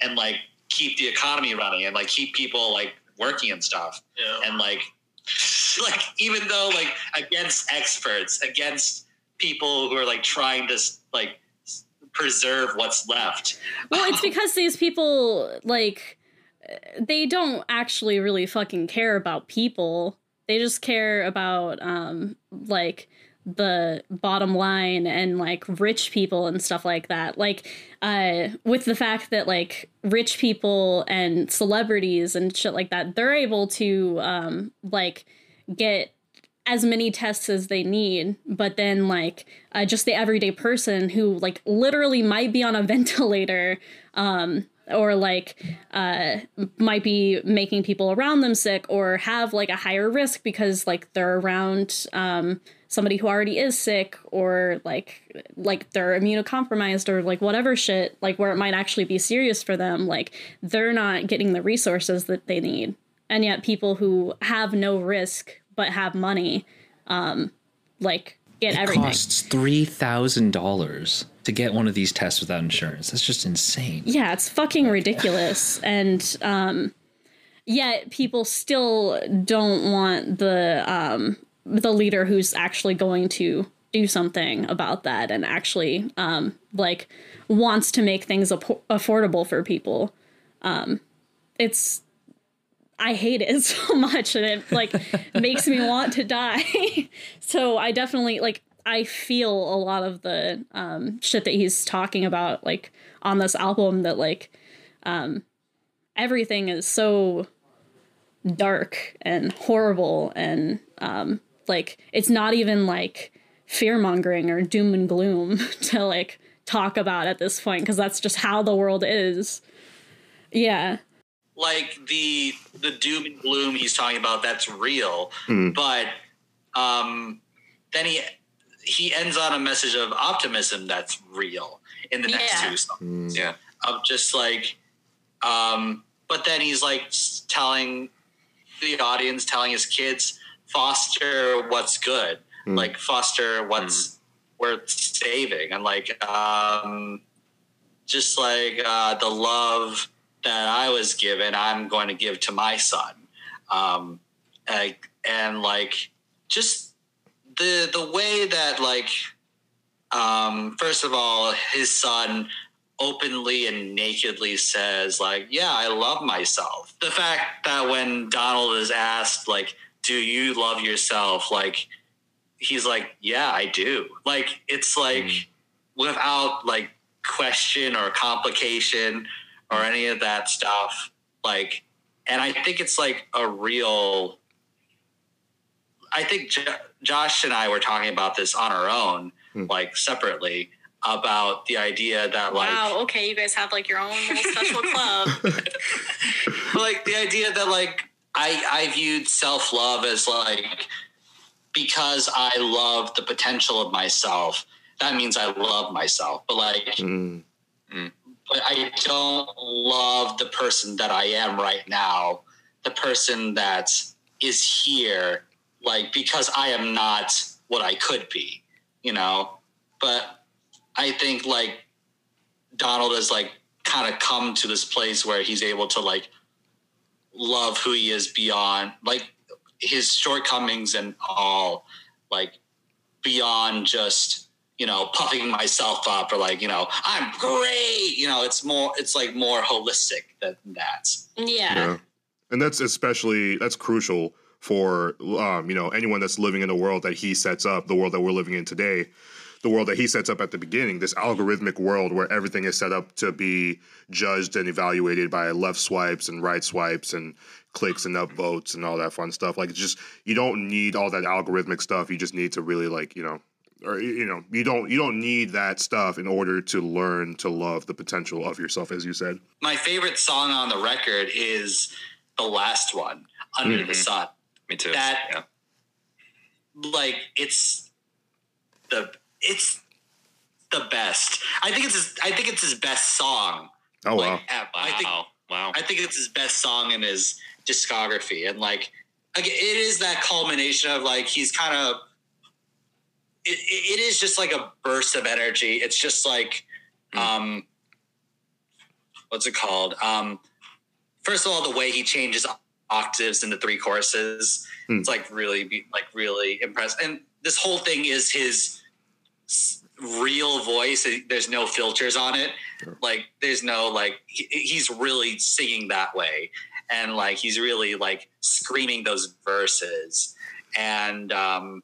and like keep the economy running and like keep people like working and stuff Yeah. and like like even though like against experts against people who are like trying to like preserve what's left Well, it's because these people like they don't actually really fucking care about people. They just care about um like the bottom line and like rich people and stuff like that. Like uh with the fact that like rich people and celebrities and shit like that, they're able to um like get as many tests as they need but then like uh, just the everyday person who like literally might be on a ventilator um or like uh might be making people around them sick or have like a higher risk because like they're around um somebody who already is sick or like like they're immunocompromised or like whatever shit like where it might actually be serious for them like they're not getting the resources that they need and yet people who have no risk but have money um like get It everything costs three thousand dollars to get one of these tests without insurance. That's just insane. yeah it's fucking ridiculous and um yet people still don't want the um the leader who's actually going to do something about that and actually um like wants to make things apo- affordable for people um it's I hate it so much and it like makes me want to die. so I definitely like I feel a lot of the um shit that he's talking about like on this album that like um everything is so dark and horrible and um like it's not even like fear mongering or doom and gloom to like talk about at this point because that's just how the world is. Yeah. like the the doom and gloom he's talking about that's real Mhm. but um then he he ends on a message of optimism that's real in the next Yeah. two songs Mm. Yeah. of just like um but then he's like telling the audience telling his kids foster what's good Mm. like foster what's worth saving. And like um just like uh the love that i was given i'm going to give to my son. Um and, and like just the the way that like um first of all his son openly and nakedly says like yeah i love myself. The fact that when donald is asked like do you love yourself like he's like yeah i do like it's like mm. without like question or complication or any of that stuff. Like, and I think it's like a real. I think J- Josh and I were talking about this on our own, hmm. like separately, about the idea that like wow. Okay, you guys have like your own little special club. but, like the idea that like I I viewed self love as like because I love the potential of myself. That means I love myself. But like, Mm. but I don't love the person that I am right now. The person that is here, like because I am not what I could be, you know. But I think like Donald has like kind of come to this place where he's able to like love who he is beyond like his shortcomings and all like beyond just you know puffing myself up or like you know i'm great you know it's more it's like more holistic than that yeah. Yeah. And that's especially that's crucial for um, you know anyone that's living in the world that he sets up, the world that we're living in today, the world that he sets up at the beginning, this algorithmic world where everything is set up to be judged and evaluated by left swipes and right swipes and clicks and upvotes and all that fun stuff. Like it's just you don't need all that algorithmic stuff. You just need to really like, you know, or you know, you don't you don't need that stuff in order to learn to love the potential of yourself as you said. my favorite song on the record is the last one under the Mhm. sun Me too. That- yeah. like it's the it's the best i think it's his, i think it's his best song Oh like wow. ever. Wow. i think wow. I think it's his best song in his discography, and like, like it is that culmination of like he's kind of. It, it is just like a burst of energy. It's just like, um, what's it called? Um, first of all, the way he changes octaves into three choruses, Hmm. it's like really, like really impressive. And this whole thing is his s- real voice. There's no filters on it. Like there's no like he, he's really singing that way. And like he's really like screaming those verses. And um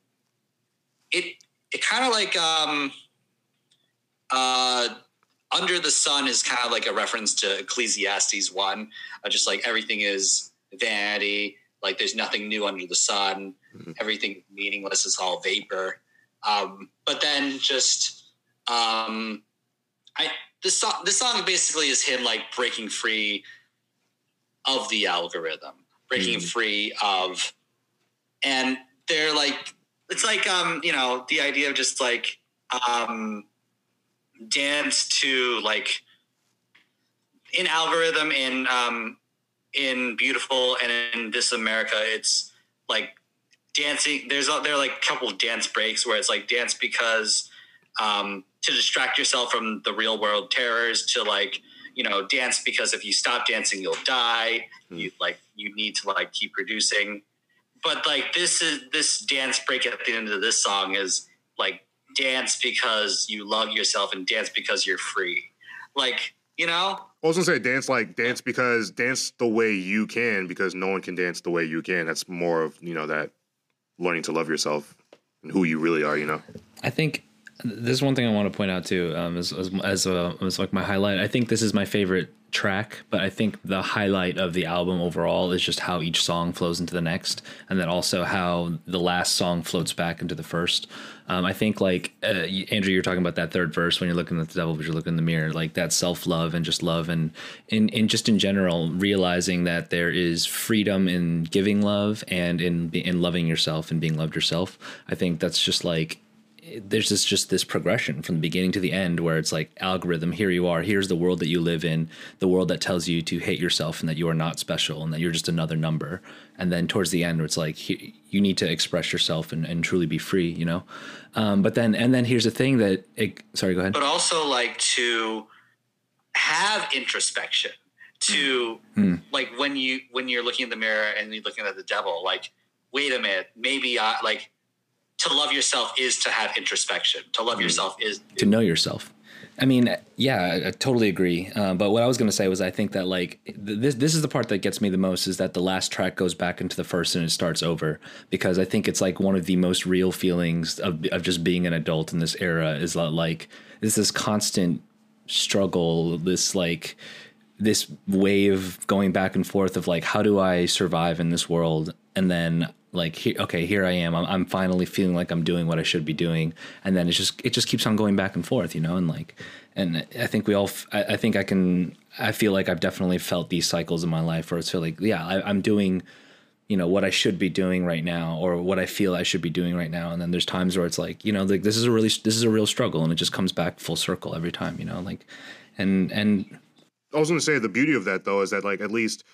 it it kind of like um uh under the sun is kind of like a reference to ecclesiastes 1 uh, just like everything is vanity like there's nothing new under the sun. Mhm. everything meaningless is all vapor um but then just um I this song this song basically is him like breaking free of the algorithm, breaking Mhm. free of and they're like it's like um, you know, the idea of just like um dance to like in algorithm in um in beautiful and in this America it's like dancing there's a, there are like a couple of dance breaks where it's like dance because um, to distract yourself from the real world terrors to like you know dance because if you stop dancing you'll die. You like you need to like keep producing. But like this is this dance break at the end of this song is like dance because you love yourself and dance because you're free. Like you know? I was gonna say dance like dance because dance the way you can because no one can dance the way you can. That's more of you know that learning to love yourself and who you really are. You know. I think this is one thing I want to point out too, um, as as as, a, as like my highlight. I think this is my favorite track, but I think the highlight of the album overall is just how each song flows into the next, and then also how the last song floats back into the first. Um, I think like uh, Andrew, you're talking about that third verse when you're looking at the devil, but you're looking in the mirror, like that self love and just love, and in in just in general, realizing that there is freedom in giving love and in in loving yourself and being loved yourself. I think that's just like there's this just this progression from the beginning to the end where it's like algorithm here you are here's the world that you live in the world that tells you to hate yourself and that you are not special and that you're just another number. And then towards the end where it's like you need to express yourself and, and truly be free you know? Um, but then and then here's the thing that it, sorry go ahead. But also like to have introspection to Hmm. like when you when you're looking in the mirror and you're looking at the devil like wait a minute maybe I like to love yourself is to have introspection to love yourself is to know yourself. I mean, yeah, I, I totally agree. Uh, but what I was going to say was, I think that like th- this this is the part that gets me the most is that the last track goes back into the first and it starts over because I think it's like one of the most real feelings of of just being an adult in this era is that, like is this constant struggle, this like this wave going back and forth of like how do I survive in this world and then like okay here I am. I'm, I'm finally feeling like I'm doing what I should be doing. And then it's just it just keeps on going back and forth you know? And like and I think we all f- I, I think I can I feel like I've definitely felt these cycles in my life where it's like yeah I, I'm doing you know what I should be doing right now or what I feel I should be doing right now. And then there's times where it's like you know like this is a really this is a real struggle and it just comes back full circle every time you know? Like and and I was going to say the beauty of that though is that like at least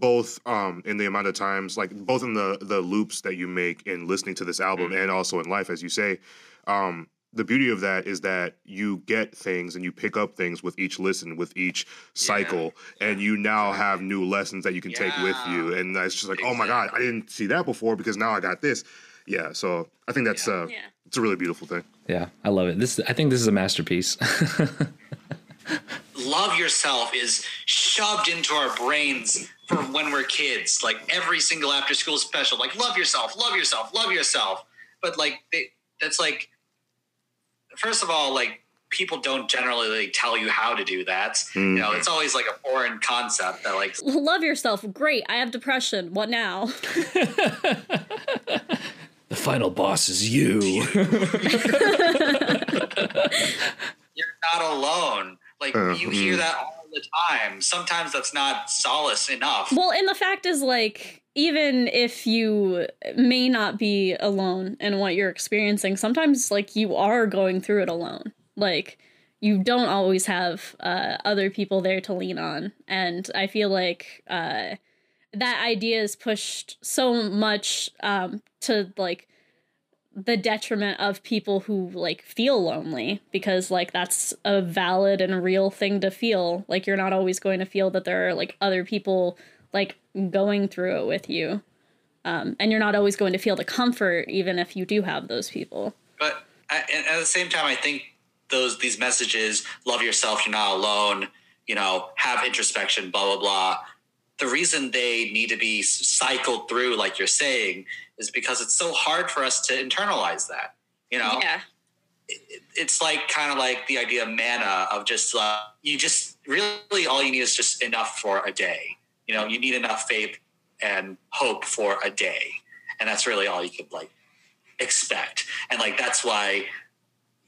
both um in the amount of times like both in the the loops that you make in listening to this album and also in life as you say um the beauty of that is that you get things and you pick up things with each listen with each cycle and you now have new lessons that you can take with you. And that's just like oh my god i didn't see that before because now i got this. Yeah so i think that's uh Yeah. it's a really beautiful thing. Yeah I love it. This I think this is a masterpiece. Love yourself is shoved into our brains from when we're kids. Like every single after school special, like love yourself, love yourself, love yourself. But like they, that's like, first of all, like people don't generally like, tell you how to do that. You know, it's always like a foreign concept that like Love yourself. Great. I have depression. What now? the final boss is you you're not alone. Like Uh, you hear that all the time. Sometimes that's not solace enough. Well, and the fact is, like, even if you may not be alone in what you're experiencing, sometimes, like, you are going through it alone. Like, you don't always have uh, other people there to lean on. And I feel like uh, that idea is pushed so much um, to, like, the detriment of people who like feel lonely because like that's a valid and real thing to feel. Like you're not always going to feel that there are like other people like going through it with you. Um, and you're not always going to feel the comfort even if you do have those people. But and at the same time, I think those these messages, love yourself, you're not alone, you know, have introspection, blah blah blah. The reason they need to be cycled through, like you're saying, is because it's so hard for us to internalize that. You know, Yeah, it's like kind of like the idea of mana of just uh, you just really all you need is just enough for a day. You know, you need enough faith and hope for a day, and that's really all you could like expect. And like that's why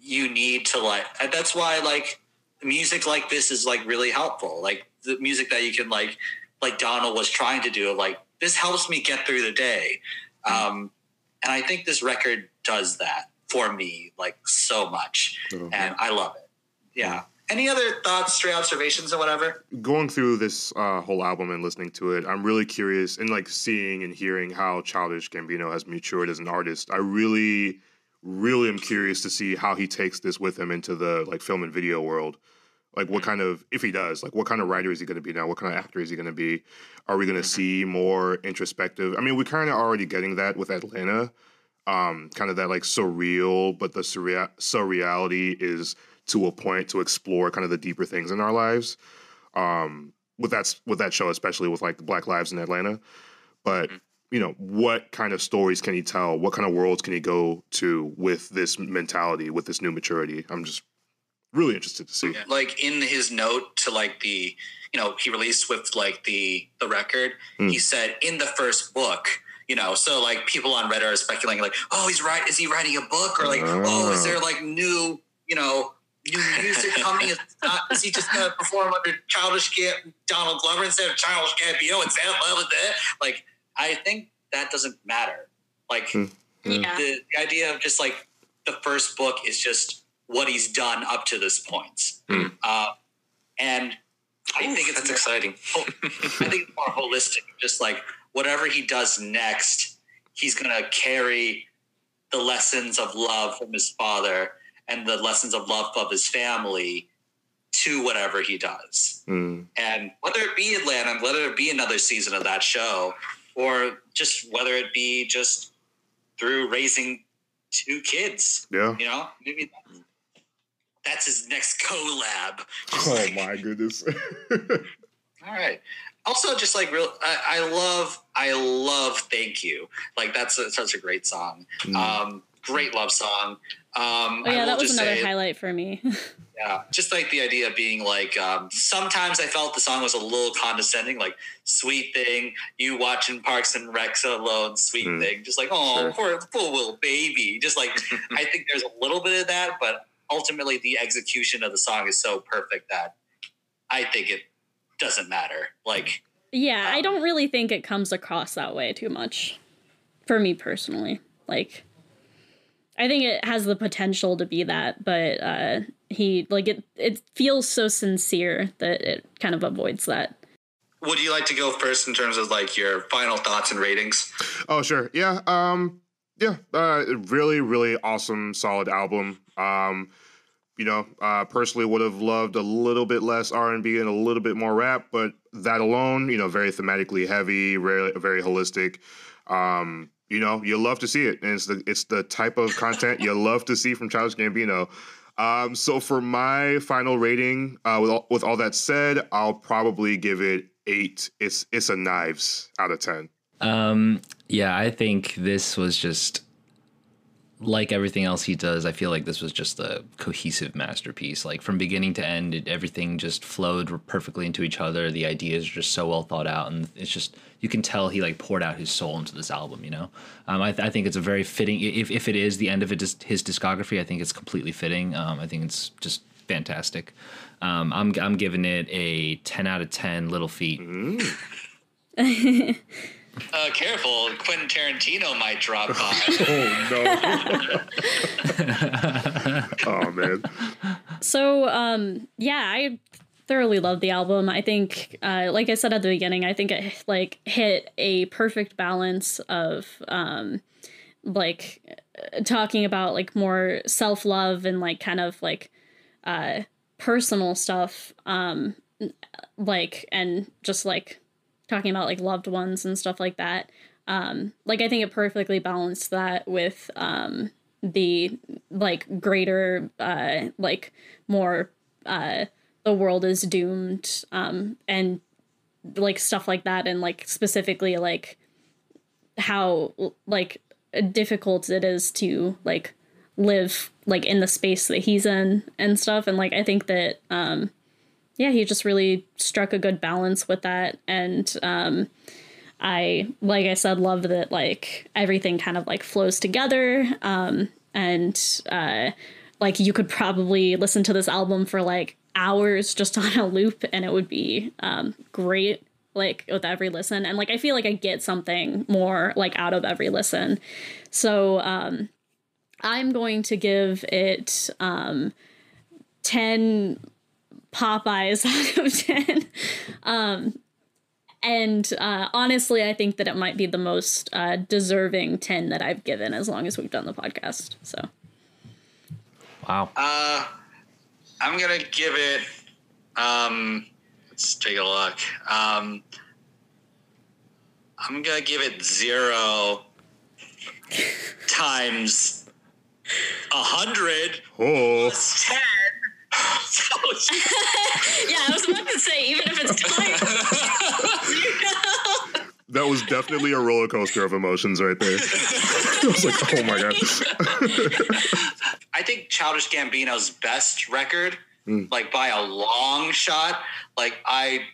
you need to like that's why like music like this is like really helpful. Like the music that you can like like Donald was trying to do of like this helps me get through the day. Um, and I think this record does that for me like so much, and I love it. Yeah. Any other thoughts, stray observations, or whatever? going through this uh, whole album and listening to it, I'm really curious and like seeing and hearing how Childish Gambino has matured as an artist. I really, really am curious to see how he takes this with him into the like film and video world. Like what kind of, if he does, like what kind of writer is he going to be now? What kind of actor is he going to be? Are we going to see more introspective? I mean, we're kind of already getting that with Atlanta, um, kind of that like surreal, but the surreal surreality is to a point to explore kind of the deeper things in our lives um, with that with that show, especially with like the Black Lives in Atlanta. But you know, what kind of stories can he tell? What kind of worlds can he go to with this mentality, with this new maturity? I'm just really interested to see. like in his note to like the you know he released with like the the record he hmm. said in the first book you know so like people on reddit are speculating like oh he's right is he writing a book? Or like oh is there like new you know new music coming? Is, not, is he just gonna perform under childish Gam- donald glover instead of childish gambino and sam that like i think that doesn't matter. Like hmm. yeah. the, the idea of just like the first book is just what he's done up to this point. Uh, and I think it's that's more- exciting. I think it's more holistic. Just like whatever he does next, he's gonna carry the lessons of love from his father and the lessons of love of his family to whatever he does. Mm. And whether it be Atlanta, whether it be another season of that show, or just whether it be just through raising two kids, Yeah. you know, maybe that's his next collab. Oh my goodness. All right. Also, just like real, I, I love, I love "Thank You." Like that's a, such a great song. Um, great love song. Um, Oh yeah, that was another say, highlight for me. Yeah, just like the idea of being like, um, sometimes I felt the song was a little condescending, like "Sweet Thing," you watching Parks and Recs alone, "Sweet Hmm. Thing," just like, oh, Sure. poor, poor little baby. Just like, I think there's a little bit of that, but ultimately the execution of the song is so perfect that I think it doesn't matter. Like, yeah, I don't really think it comes across that way too much, for me personally. Like, I think it has the potential to be that, but uh, he like it. It feels so sincere that it kind of avoids that. would you like to go first in terms of like your final thoughts and ratings? Oh sure, yeah, um, yeah, uh, really, really awesome, solid album. Um, you know, uh, personally would have loved a little bit less R and B and a little bit more rap, but that alone, you know, very thematically heavy, very, very holistic. Um, you know, you love to see it, and it's the it's the type of content you love to see from Childish Gambino. Um, so for my final rating, uh, with all, with all that said, I'll probably give it eight. It's it's a knives out of ten. Um, yeah, I think this was just like everything else he does. I feel like this was just a cohesive masterpiece. Like from beginning to end, it, everything just flowed perfectly into each other. The ideas are just so well thought out, and it's just you can tell he like poured out his soul into this album. You know, um, I, th- I think it's a very fitting. If if it is the end of it, his discography, I think it's completely fitting. Um, I think it's just fantastic. Um, I'm I'm giving it a ten out of ten. Little feet. Uh, careful, Quentin Tarantino might drop by. Oh no. oh man. So, um, yeah, I thoroughly love the album. I think, uh, like I said at the beginning, I think it like hit a perfect balance of, um, like uh, talking about like more self love and like kind of like, uh, personal stuff, um, like and just like talking about like loved ones and stuff like that. Um, like I think it perfectly balanced that with um the like greater uh like more uh the world is doomed um and like stuff like that and like specifically like how like difficult it is to like live like in the space that he's in and stuff and like I think that um yeah he just really struck a good balance with that. And um I like I said love that like everything kind of like flows together. Um and uh like you could probably listen to this album for like hours just on a loop and it would be um great like with every listen. And like I feel like I get something more like out of every listen. So um I'm going to give it um 10 Popeye's out of 10. Um, and uh, honestly, I think that it might be the most uh, deserving 10 that I've given as long as we've done the podcast. So, wow. Uh, I'm going to give it, um, let's take a look. Um, I'm going to give it zero times a hundred oh. plus 10 yeah, I was about to say, even if it's time. that was definitely a roller coaster of emotions right there. I was like, oh my god. I think Childish Gambino's best record, hmm. like by a long shot. Like I,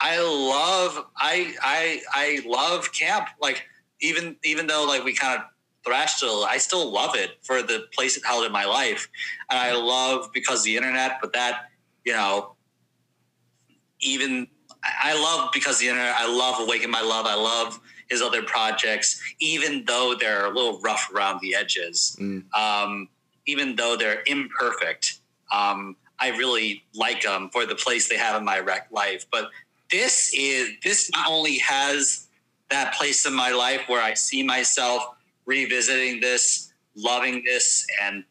I love, I, I, I love Camp. Like even, even though like we kind of thrashed it, I still love it for the place it held in my life, and I love because the internet. But that, you know, even I love because the internet. I love Awaken My Love. I love his other projects, even though they're a little rough around the edges. Um, even though they're imperfect, um, I really like them for the place they have in my rec life. But this is this not only has that place in my life where I see myself revisiting this, loving this, and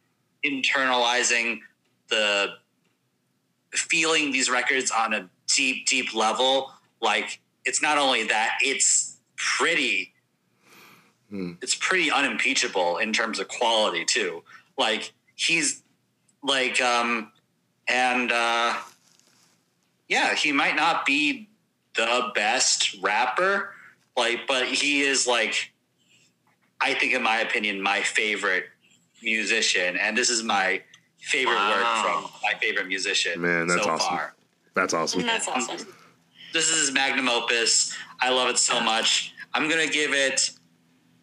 internalizing the feeling these records on a deep, deep level. Like it's not only that, it's pretty. It's pretty unimpeachable in terms of quality too. Like he's like um and uh yeah, he might not be the best rapper, like, but he is like I think in my opinion, my favorite musician, and this is my favorite Wow. work from my favorite musician Man, that's so awesome. far. That's awesome. That's awesome. This is his magnum opus. I love it so much. I'm gonna give it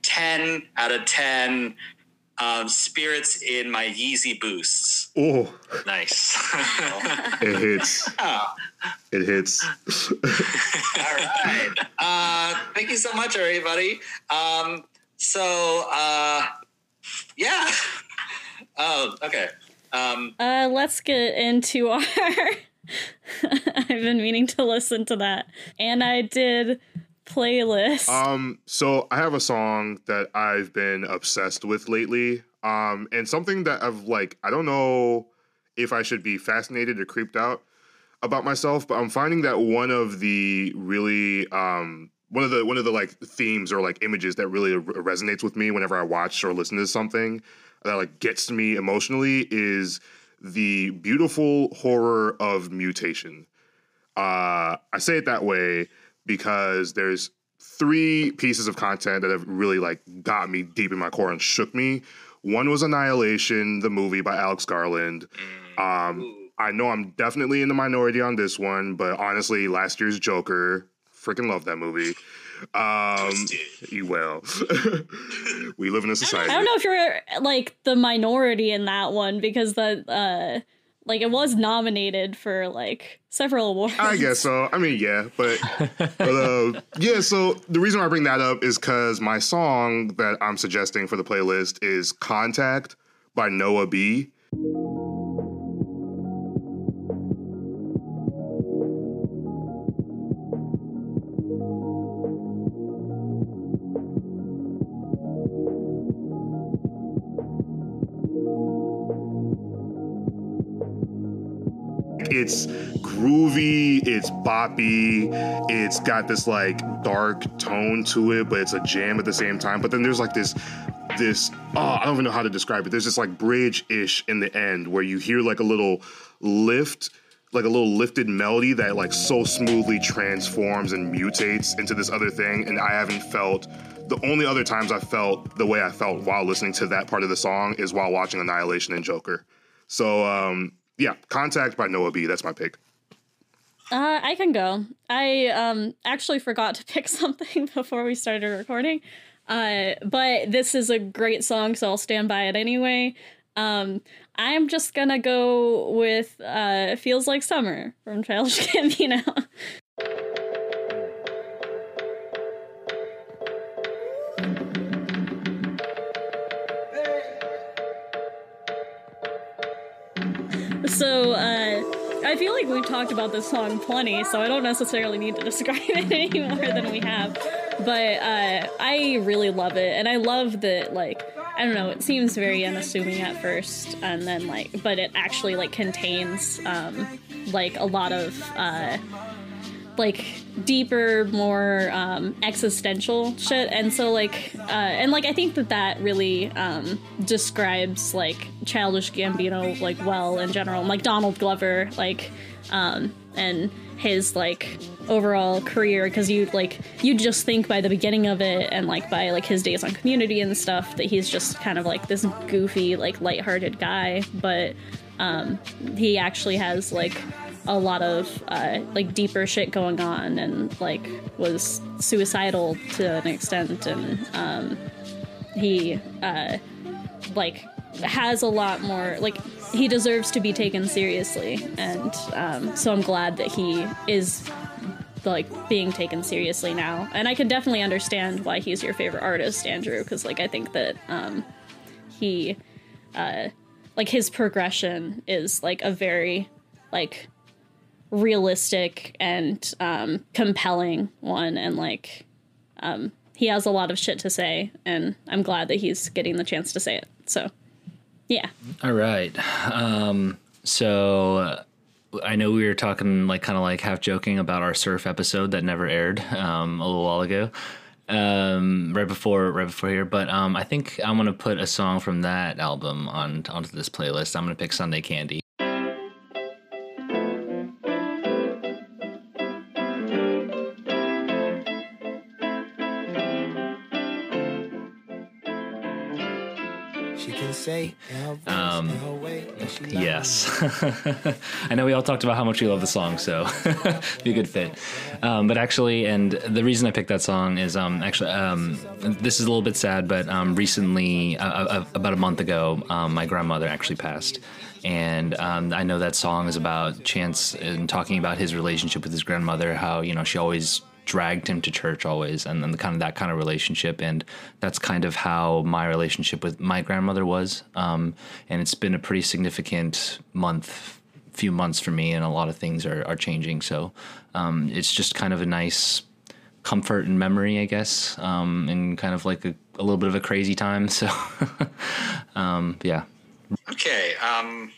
ten out of ten. Um, spirits in my Yeezy boosts. Oh, Nice. it hits. Oh, It hits. all right. Uh, thank you so much, everybody. Um, so, uh, yeah. Oh, okay. Um, Uh, let's get into our. I've been meaning to listen to that, and I did playlist. Um, so I have a song that I've been obsessed with lately. Um, and something that I've like, I don't know if I should be fascinated or creeped out about myself, but I'm finding that one of the really um one of the one of the like themes or like images that really resonates with me whenever I watch or listen to something that like gets to me emotionally is the beautiful horror of mutation. Uh, I say it that way because there's three pieces of content that have really like got me deep in my core and shook me. One was Annihilation, the movie by Alex Garland. Um, I know I'm definitely in the minority on this one, but honestly, last year's Joker, freaking love that movie. Um, you will. we live in a society. I don't know if you're like the minority in that one because the uh like it was nominated for like several awards. I guess so. I mean, yeah, but, but uh, yeah. So the reason why I bring that up is because my song that I'm suggesting for the playlist is "Contact" by Noah B. It's groovy, it's boppy, it's got this like dark tone to it, but it's a jam at the same time. But then there's like this this oh, I don't even know how to describe it. There's this like bridge-ish in the end where you hear like a little lift, like a little lifted melody that like so smoothly transforms and mutates into this other thing. And I haven't felt the only other times I felt the way I felt while listening to that part of the song is while watching Annihilation and Joker. So um yeah, Contact by Noah B. That's my pick. Uh, I can go. I um actually forgot to pick something before we started recording. Uh, but this is a great song, so I'll stand by it anyway. Um, I'm just gonna go with uh, "Feels Like Summer" from Childish Gambino. So, uh, I feel like we've talked about this song plenty, so I don't necessarily need to describe it any more than we have. But uh, I really love it, and I love that, like, I don't know, it seems very unassuming at first, and then, like, but it actually, like, contains, um, like, a lot of, uh, like deeper more um existential shit. And so like uh and like i think that that really um describes like childish gambino like well in general. Like donald glover like um and his like overall career. Because you like you just think by the beginning of it and like by like his days on community and stuff that he's just kind of like this goofy like lighthearted guy. But um he actually has like a lot of uh, like deeper shit going on and like was suicidal to an extent and um, he uh, like has a lot more like he deserves to be taken seriously and um, so i'm glad that he is like being taken seriously now. And i can definitely understand why he's your favorite artist andrew because like i think that um, he uh, like his progression is like a very like realistic and um, compelling one and like um, he has a lot of shit to say and i'm glad that he's getting the chance to say it so yeah All right. Um, so uh, I know we were talking like kind of like half joking about our surf episode that never aired um, a little while ago, um, right before right before here. But um, I think I'm gonna put a song from that album on onto this playlist. I'm gonna pick Sunday Candy. Um, Yes. I know we all talked about how much we love the song, so be a good fit. Um, but actually, and the reason I picked that song is um, actually, um, this is a little bit sad, but um, recently, uh, uh, about a month ago, um, my grandmother actually passed. And I know that song is about Chance and talking about his relationship with his grandmother, how, you know, she always dragged him to church always and then the kind of that kind of relationship and that's kind of how my relationship with my grandmother was. Um, and it's been a pretty significant month few months for me and a lot of things are, are changing. So um, it's just kind of a nice comfort and memory i guess um, and kind of like a, a little bit of a crazy time. So um, yeah. Okay. Um,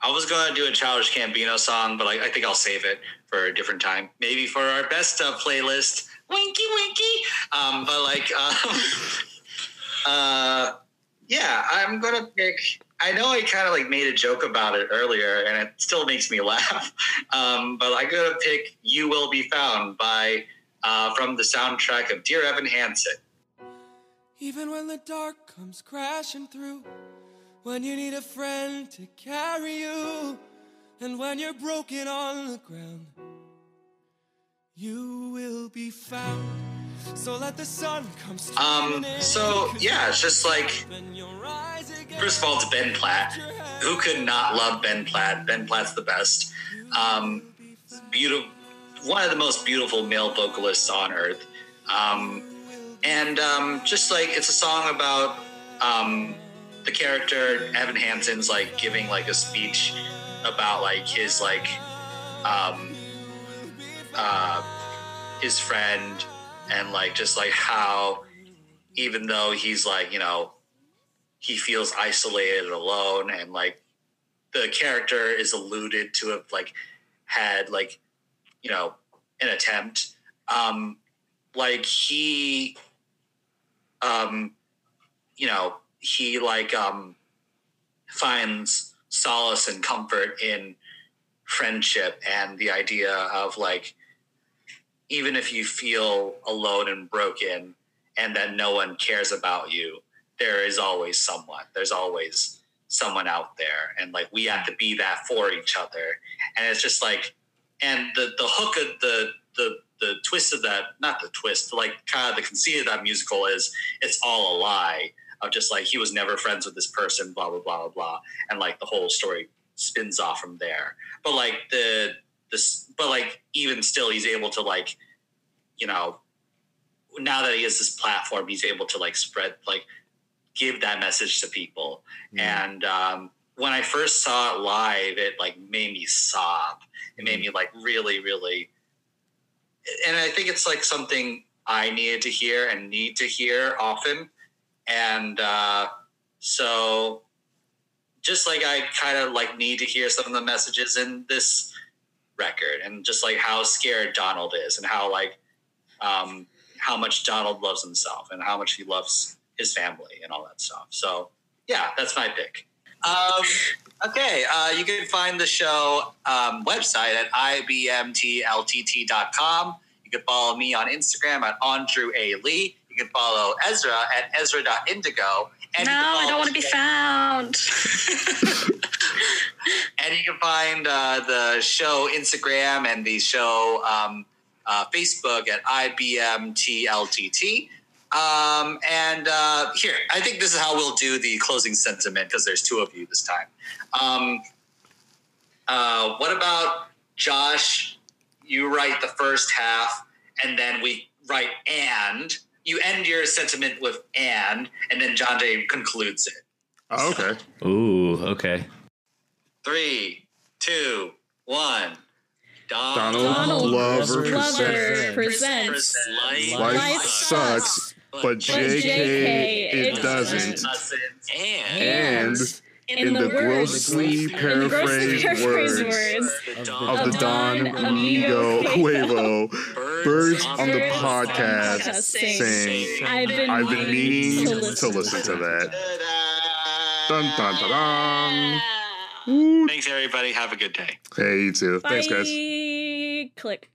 I was gonna do a Childish Gambino song, but like, I think I'll save it for a different time. Maybe for our best of playlist. Winky, winky. Um, but like, um, uh, yeah, I'm gonna pick. I know I kind of like made a joke about it earlier, and it still makes me laugh. Um, but I'm gonna pick "You Will Be Found" by uh, from the soundtrack of Dear Evan Hansen. Even when the dark comes crashing through, when you need a friend to carry you, and when you're broken on the ground, you will be found. So let the sun come Um, so yeah, it's just like then you'll rise again. First of all, it's Ben Platt. Who could not love Ben Platt? Ben Platt's the best. Um, beautiful, one of the most beautiful male vocalists on earth. Um, and um, just like it's a song about um, the character Evan Hansen's like giving like a speech about like his like um, uh, his friend and like just like how even though he's like you know he feels isolated and alone and like the character is alluded to have like had like you know an attempt um like he um you know he like um finds solace and comfort in friendship and the idea of like even if you feel alone and broken and that no one cares about you there is always someone. There's always someone out there, and like we have to be that for each other. And it's just like, and the the hook of the the the twist of that, not the twist, like kind of the conceit of that musical is it's all a lie of just like he was never friends with this person, blah blah blah blah blah, and like the whole story spins off from there. But like the this, but like even still, he's able to like, you know, now that he has this platform, he's able to like spread like give that message to people. And um, when I first saw it live, it like made me sob. It made me like really, really. And I think it's like something I needed to hear and need to hear often. And uh, so, just like I kind of like need to hear some of the messages in this record, and just like how scared Donald is, and how like um, how much Donald loves himself, and how much he loves his family and all that stuff. So yeah, that's my pick. Um, okay, uh, you can find the show um, website at ibmtltt.com. You can follow me on Instagram at Andrew A. Lee. You can follow Ezra at ezra.indigo. And No, I don't want to be found. and you can find uh, the show Instagram and the show um, uh, Facebook at IBMTLTT. Um, and uh, here, I think this is how we'll do the closing sentiment because there's two of you this time. Um, uh, what about Josh? You write the first half, and then we write and. You end your sentiment with and, and then John Jay concludes it. Oh, okay. ooh okay Three, two, one. Donald, Donald Glover Glover presents presents Life, Life Life Sucks, Sucks, but JK, JK, it it doesn't. And, And in the grossly in the grossly paraphrased paraphrased words words of the Don Don Amigo Amigo birds on the Birds on the podcast podcast saying, I've been, I've been meaning to to listen, listen to that. Dun, Dun, dun, dun, dun. Thanks, everybody. Have a good day. Hey, you too. Bye. Thanks, guys. Click.